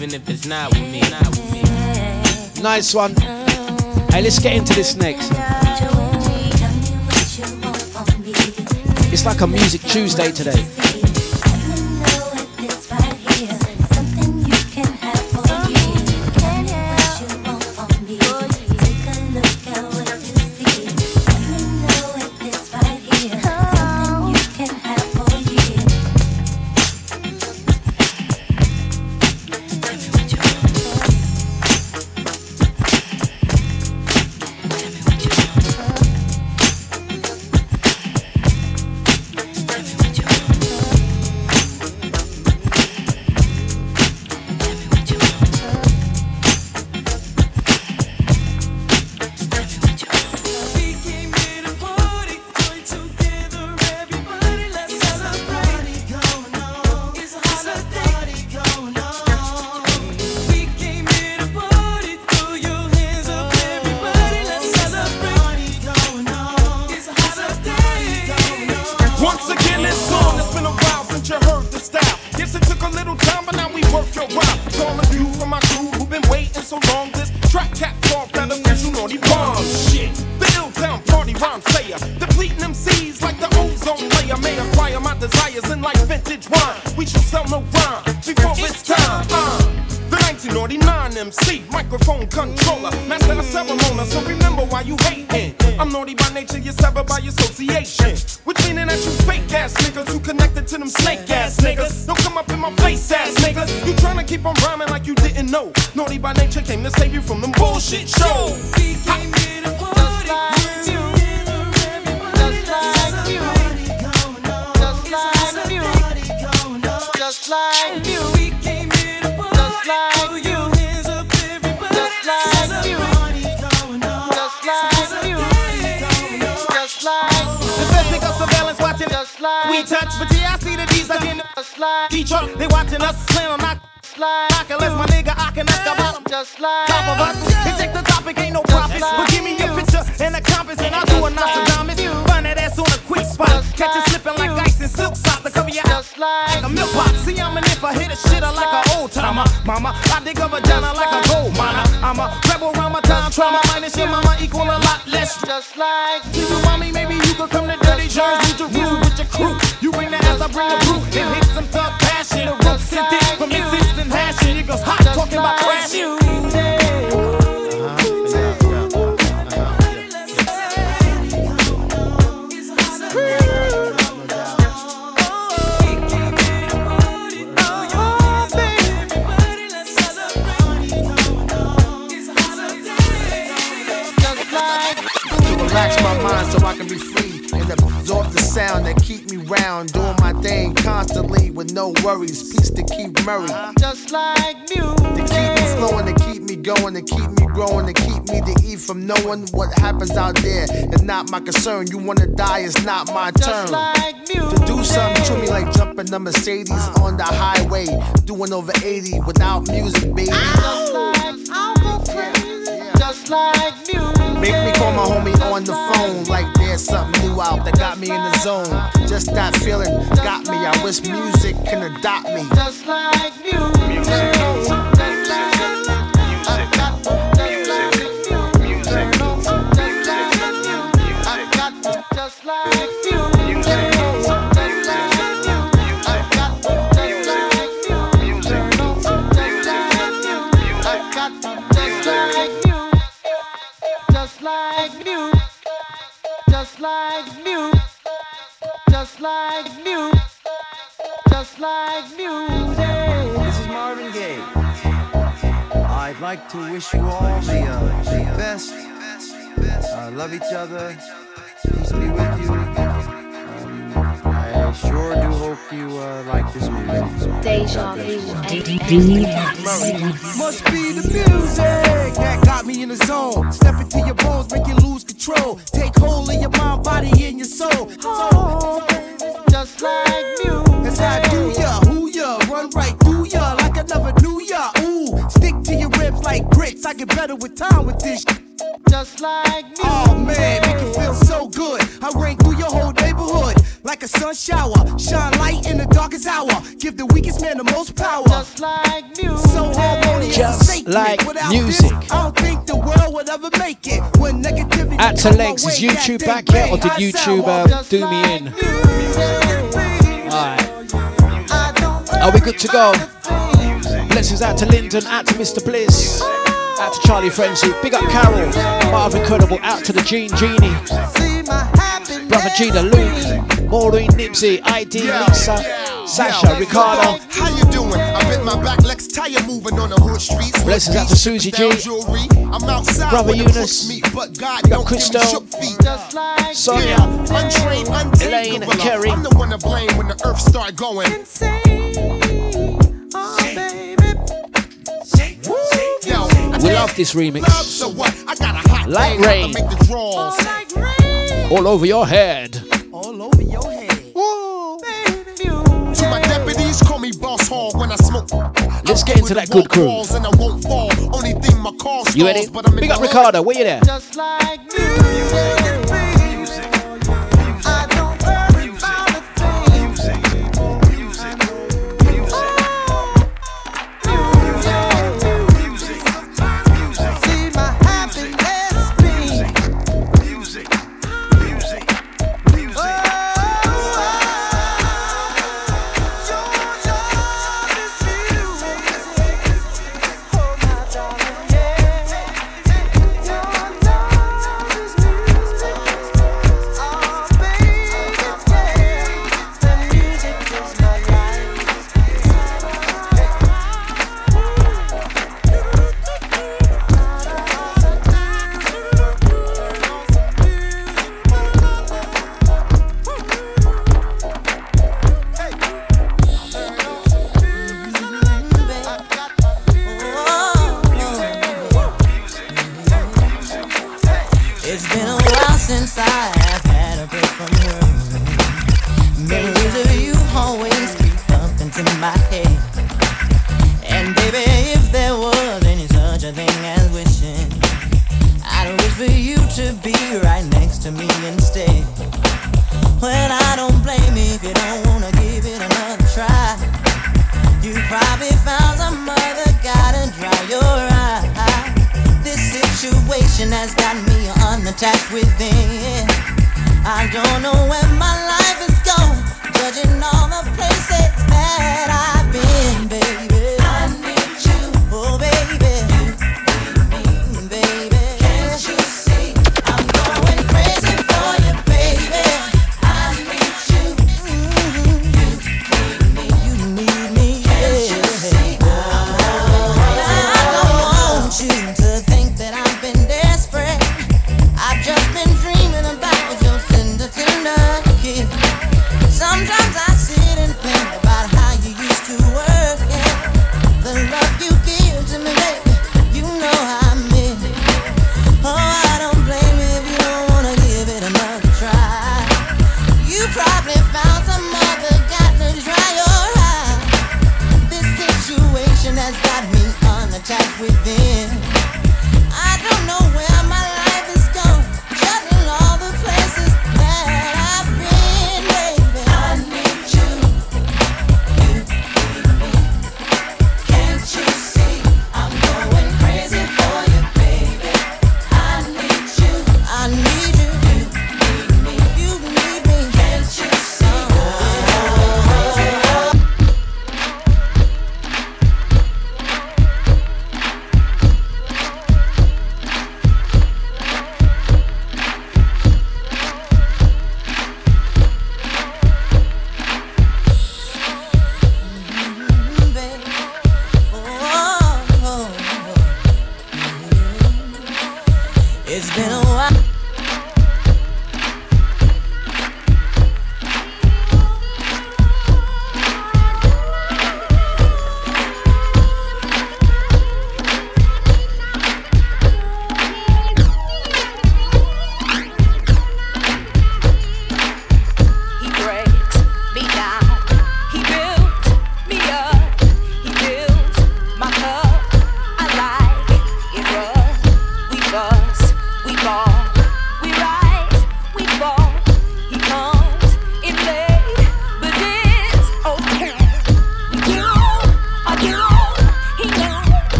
even if it's not with me. Not with me. Nice one. Hey, let's get into this next. It's like a Music Tuesday today. Concern. You wanna die, it's not my turn. To do something to me like jumping the Mercedes on the highway, doing over 80 without music, baby. Just like music. Make me call my homie on the phone like there's something new out that got me in the zone. Just that feeling got me. I wish music can adopt me. Just like music. To wish you all the, uh, the best. Uh, love each other. Peace be with you. Um, I sure do hope you uh, like this music. Deja Must be the music that got me in the zone. Step into your bones, make you lose control. Take hold of your mind, body, and your soul. So, just like music. That's how I do ya, who ya, run right through ya like I never like grits. I get better with time with this. Just like music. Oh man, make you feel so good. I rain through your whole neighborhood like a sun shower. Shine light in the darkest hour. Give the weakest man the most power. Just like music. So harmonious Just like Without music. This, I don't think the world would ever make it. When negativity At to come legs, is YouTube back yet, or did I YouTube uh, do me in? Alright. Are we good to go? Blessings out to Lyndon, out to Mr. Bliss, out to Charlie Frenzy, big up Carol, Marv Incredible, out to the Gene Genie, Brother Gina, Luke, Maureen, Nipsey, ID, Lisa, Sasha, Ricardo. How you doing? I bet my back Lex tire moving on the hood streets. Blessings out to Susie G, Jewelry. I'm outside Brother Eunice, crooks meet, but God big up don't give me Christo, shook feet. Sonia, Yeah, untrained, untamed Elaine, gorilla. Kerry. I'm the one to blame when the earth start going. Yo, We love this remix. so what? I got a hot Like thing, I rain. can make the draws. All over your head. All over your head. To my deputies, call me Boss Hall when I smoke. Let's get into that good crew. And I won't fall. Only thing my car You ready? but I'm Big up. Ricardo, where you there?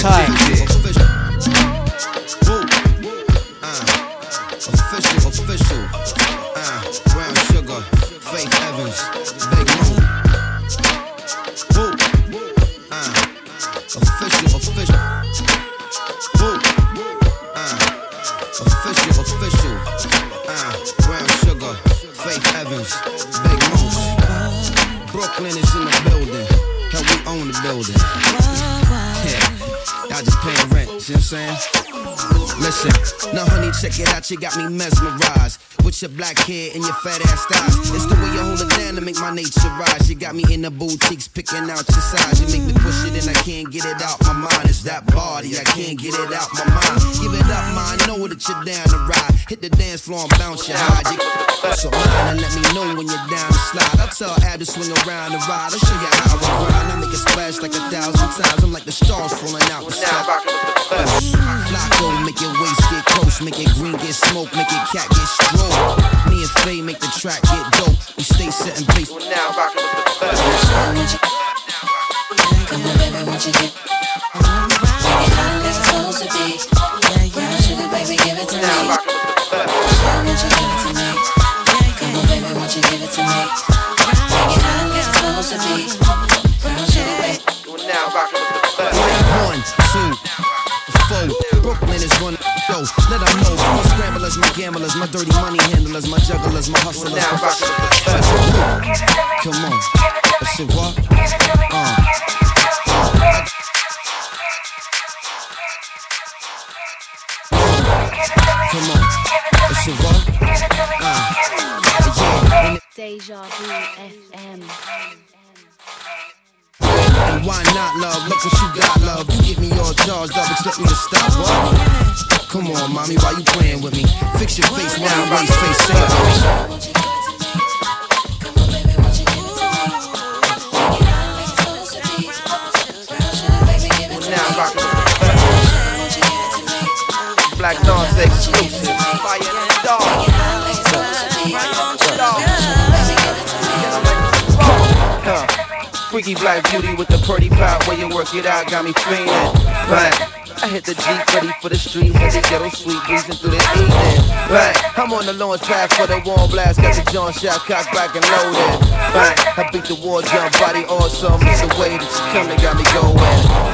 Time. Freaky black beauty with the pretty pop where you work it out got me feeling Right. I hit the Jeep ready for the street, hit the ghetto sweet breezing through the evening. Right. I'm on the launch pad for the warm blast, got the John shot cocked back and loaded. Right. I beat the war jump, body awesome. It's the way that you come that got me going.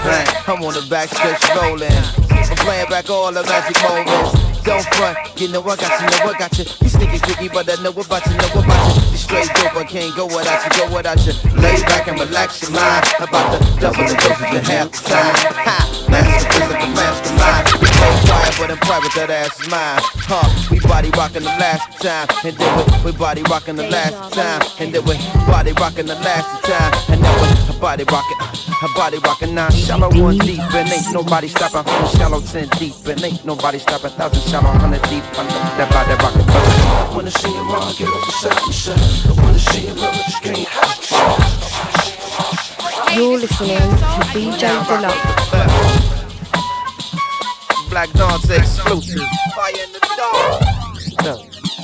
Right. I'm on the back stretch rolling. I'm playing back all the magic moments. Don't front, you know I got you, know I got you. You sneaky freaky, but I know about you, know about you. You straight dope, I can't go without you, go without you. Lay back and relax your mind. About the double the dosage in half the time. Ha! Master physical mastermind. We play quiet, but in private, that ass is mine. Huh? We body rocking the last time, and then we, we body rocking the last time, and then we body rocking the last time, and then we body rocking, her body rocking nine shallow one deep, and ain't nobody stopping. Hundred shallow ten deep, and ain't nobody stopping. Thousand shallow hundred deep, under that body rocking. I wanna see you rock, get up beside myself. I wanna see you love, just can't help You're listening to DJ Dlux. Black Dawn's exclusive. Fire in the dog.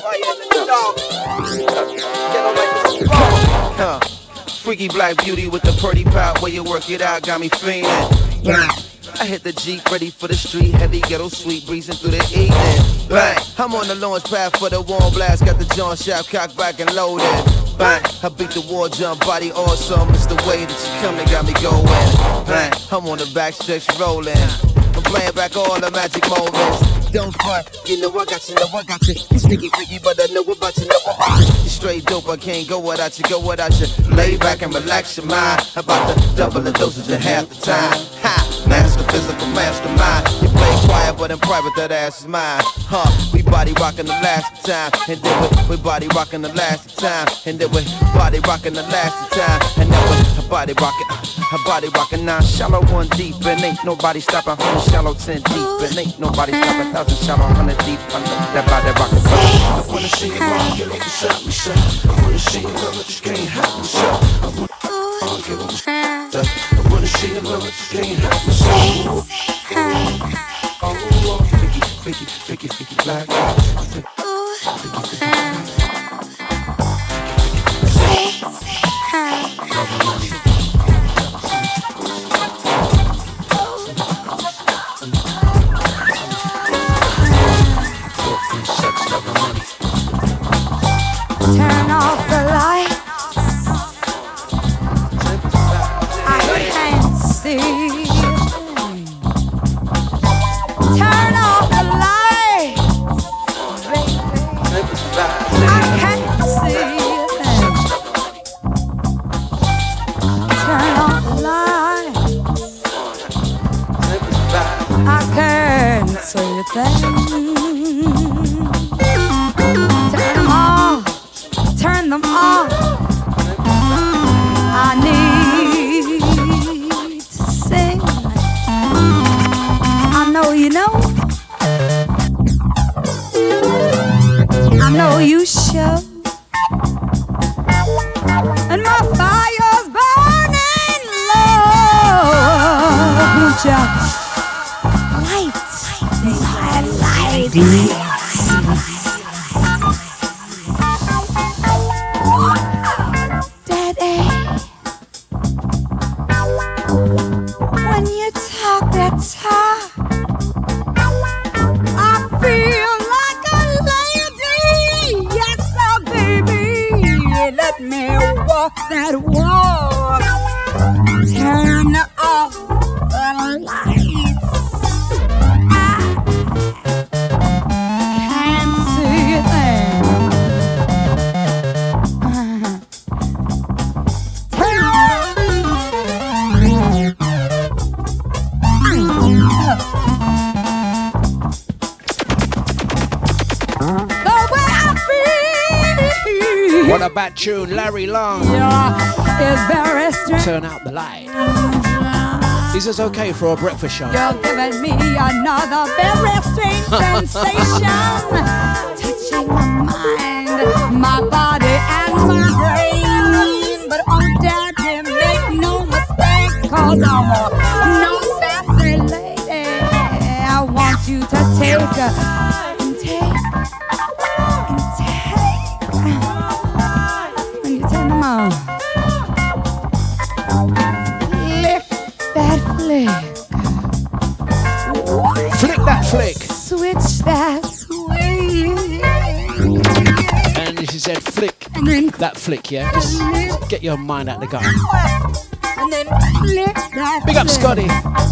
Fire in the dog. Get on like this. Huh. Freaky black beauty with the pretty pop where you work it out got me fiending. I hit the Jeep ready for the street, heavy ghetto sweet breezing through the evening. Bang. I'm on the launch pad for the warm blast, got the John shot cocked back and loaded. Bang. I beat the war jump, body awesome. It's the way that you come that got me going. Bang. I'm on the back stretch rolling. Playing back all the magic moments. Don't front, you know I got you, know I got you. You sneaky freaky, but I know about you, know about you. You straight dope, I can't go without you, go without you. Lay back and relax your mind. About to double the dosage in half the time. Ha! Master physical mastermind. You play quiet, but in private, that ass is mine. Huh? We body rocking the last time, and then we, we body rocking the last time, and then we body rocking the last time, and then we her body rocking, her body rocking nine shallow one deep, and ain't nobody stopping. Hundred shallow ten deep, and ain't nobody stopping. Thousand shallow hundred deep, under that body rocking. I wanna see you rock, get up beside myself. I wanna see you love, I just can't help myself. I wanna, uh, get up myself. I wanna see you love, I just can't help myself. Oh, freaky, freaky, freaky like Ooh, man. Say, say, huh. Turn off the light. See a thing. Turn them off turn them off. I need to sing. I know you know. I know you should. And my fire's burning low. Just light, Larry Long. It's very strange. Turn out the light. Is this okay for a breakfast show? You're giving me another very strange [laughs] sensation, touching my mind, my body, and my brain. But oh, daddy, make no mistake, cause I'm a no sassy lady. I want you to take get your mind out the gutter. Big up. Scotty.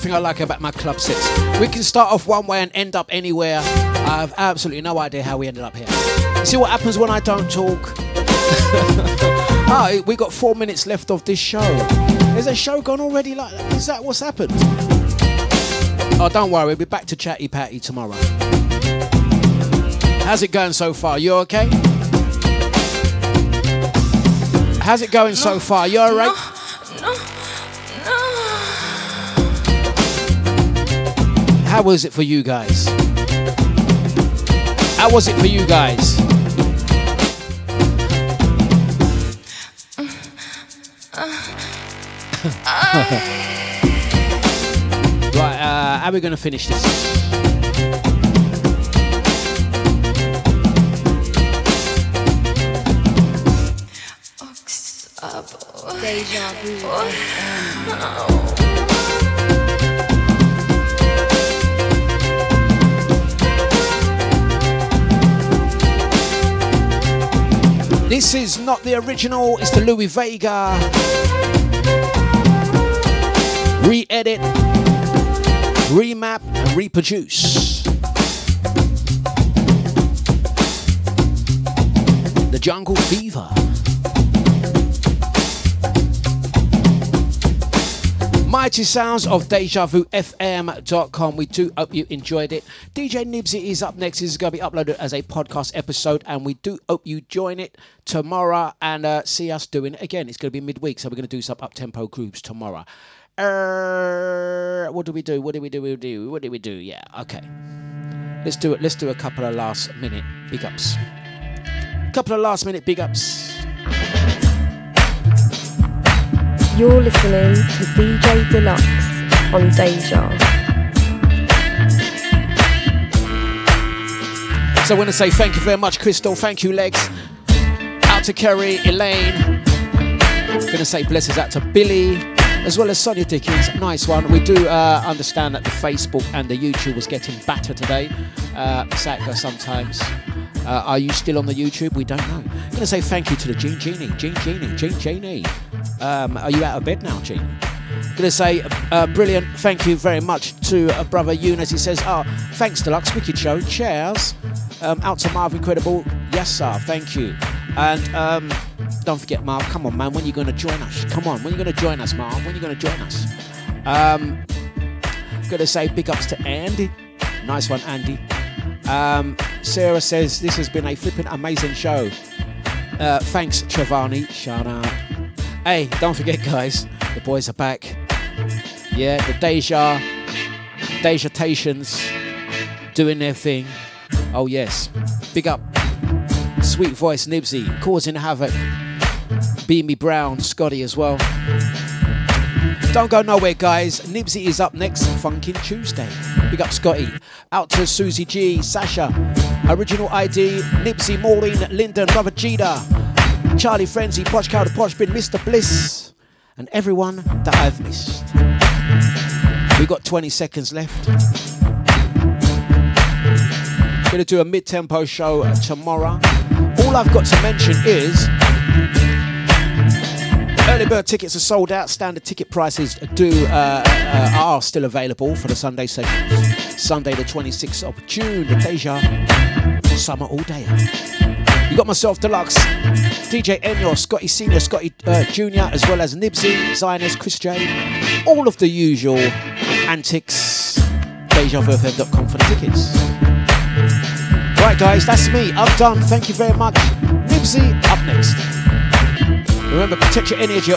Thing I like about my club sets. We can start off one way and end up anywhere. I have absolutely no idea how we ended up here. See what happens when I don't talk? [laughs] ah, we got four minutes left of this show. Is a show gone already? Like, is that what's happened? Oh, don't worry, we'll be back to chatty patty tomorrow. How's it going so far? You okay? How's it going so far? You alright? How was it for you guys? How was it for you guys? [laughs] right, uh, how are we going to finish this? Deja vu. [laughs] This is not the original, it's the Louie Vega re edit, remap, and reproduce. The Jungle Fever. Mighty sounds of DejaVuFM.com. We do hope you enjoyed it. DJ Nibsy is up next. This is going to be uploaded as a podcast episode, and we do hope you join it tomorrow and uh, see us doing it again. It's going to be midweek, so we're going to do some up tempo groups tomorrow. Uh, what do we do? What do we do? We do? What do we do? Yeah, okay. Let's do it. Let's do a couple of last minute big ups. Couple of last minute big ups. You're listening to DJ Dlux on Deja. So I want to say thank you very much, Crystal. Thank you, Legs. Out to Kerry, Elaine. Going to say blessings out to Billy, as well as Sonia Dickens. Nice one. We do uh, understand that the Facebook and the YouTube was getting battered today. Uh, sometimes. Uh, are you still on the YouTube? We don't know. I'm going to say thank you to the Gene Genie, Gene Genie, Gene Genie. Um, are you out of bed now, Gene? Gonna say, uh, brilliant. Thank you very much to uh, brother Eunice. He says, oh, thanks, Dlux. Wicked show. Cheers. Um, out to Marv Incredible. Yes, sir. Thank you. And um, don't forget, Marv. Come on, man. When you gonna join us? Come on. When you gonna join us, Marv? When you gonna join us? Um, gonna say big ups to Andy. Nice one, Andy. Um, Sarah says this has been a flipping amazing show. Uh, thanks, Trevani. Shout out. Hey, don't forget, guys. The boys are back. Yeah, the Deja, Dejatations doing their thing. Oh, yes. Big up. Sweet voice Nibsy, causing havoc. Beamy Brown, Scotty as well. Don't go nowhere, guys. Nibsy is up next, Funkin' Tuesday. Big up Scotty. Out to Susie G, Sasha, Original ID, Nipsey, Maureen, Lyndon, Brother Jida, Charlie Frenzy, Posh Cow, the Posh Bin, Mr. Bliss, and everyone that I've missed. We've got 20 seconds left. Gonna do a mid-tempo show tomorrow. All I've got to mention is early bird tickets are sold out. Standard ticket prices do uh, uh, are still available for the Sunday sessions. Sunday the 26th of June, the Deja Summer All Day. You got myself Dlux, DJ Enyo, Scotty Senior, Scotty uh, Junior, as well as Nibsy, Zionist, Chris J. All of the usual antics. DejaVuFM.com for the tickets. Right, guys, that's me. I'm done. Thank you very much. Nibsy up next. Remember, protect your energy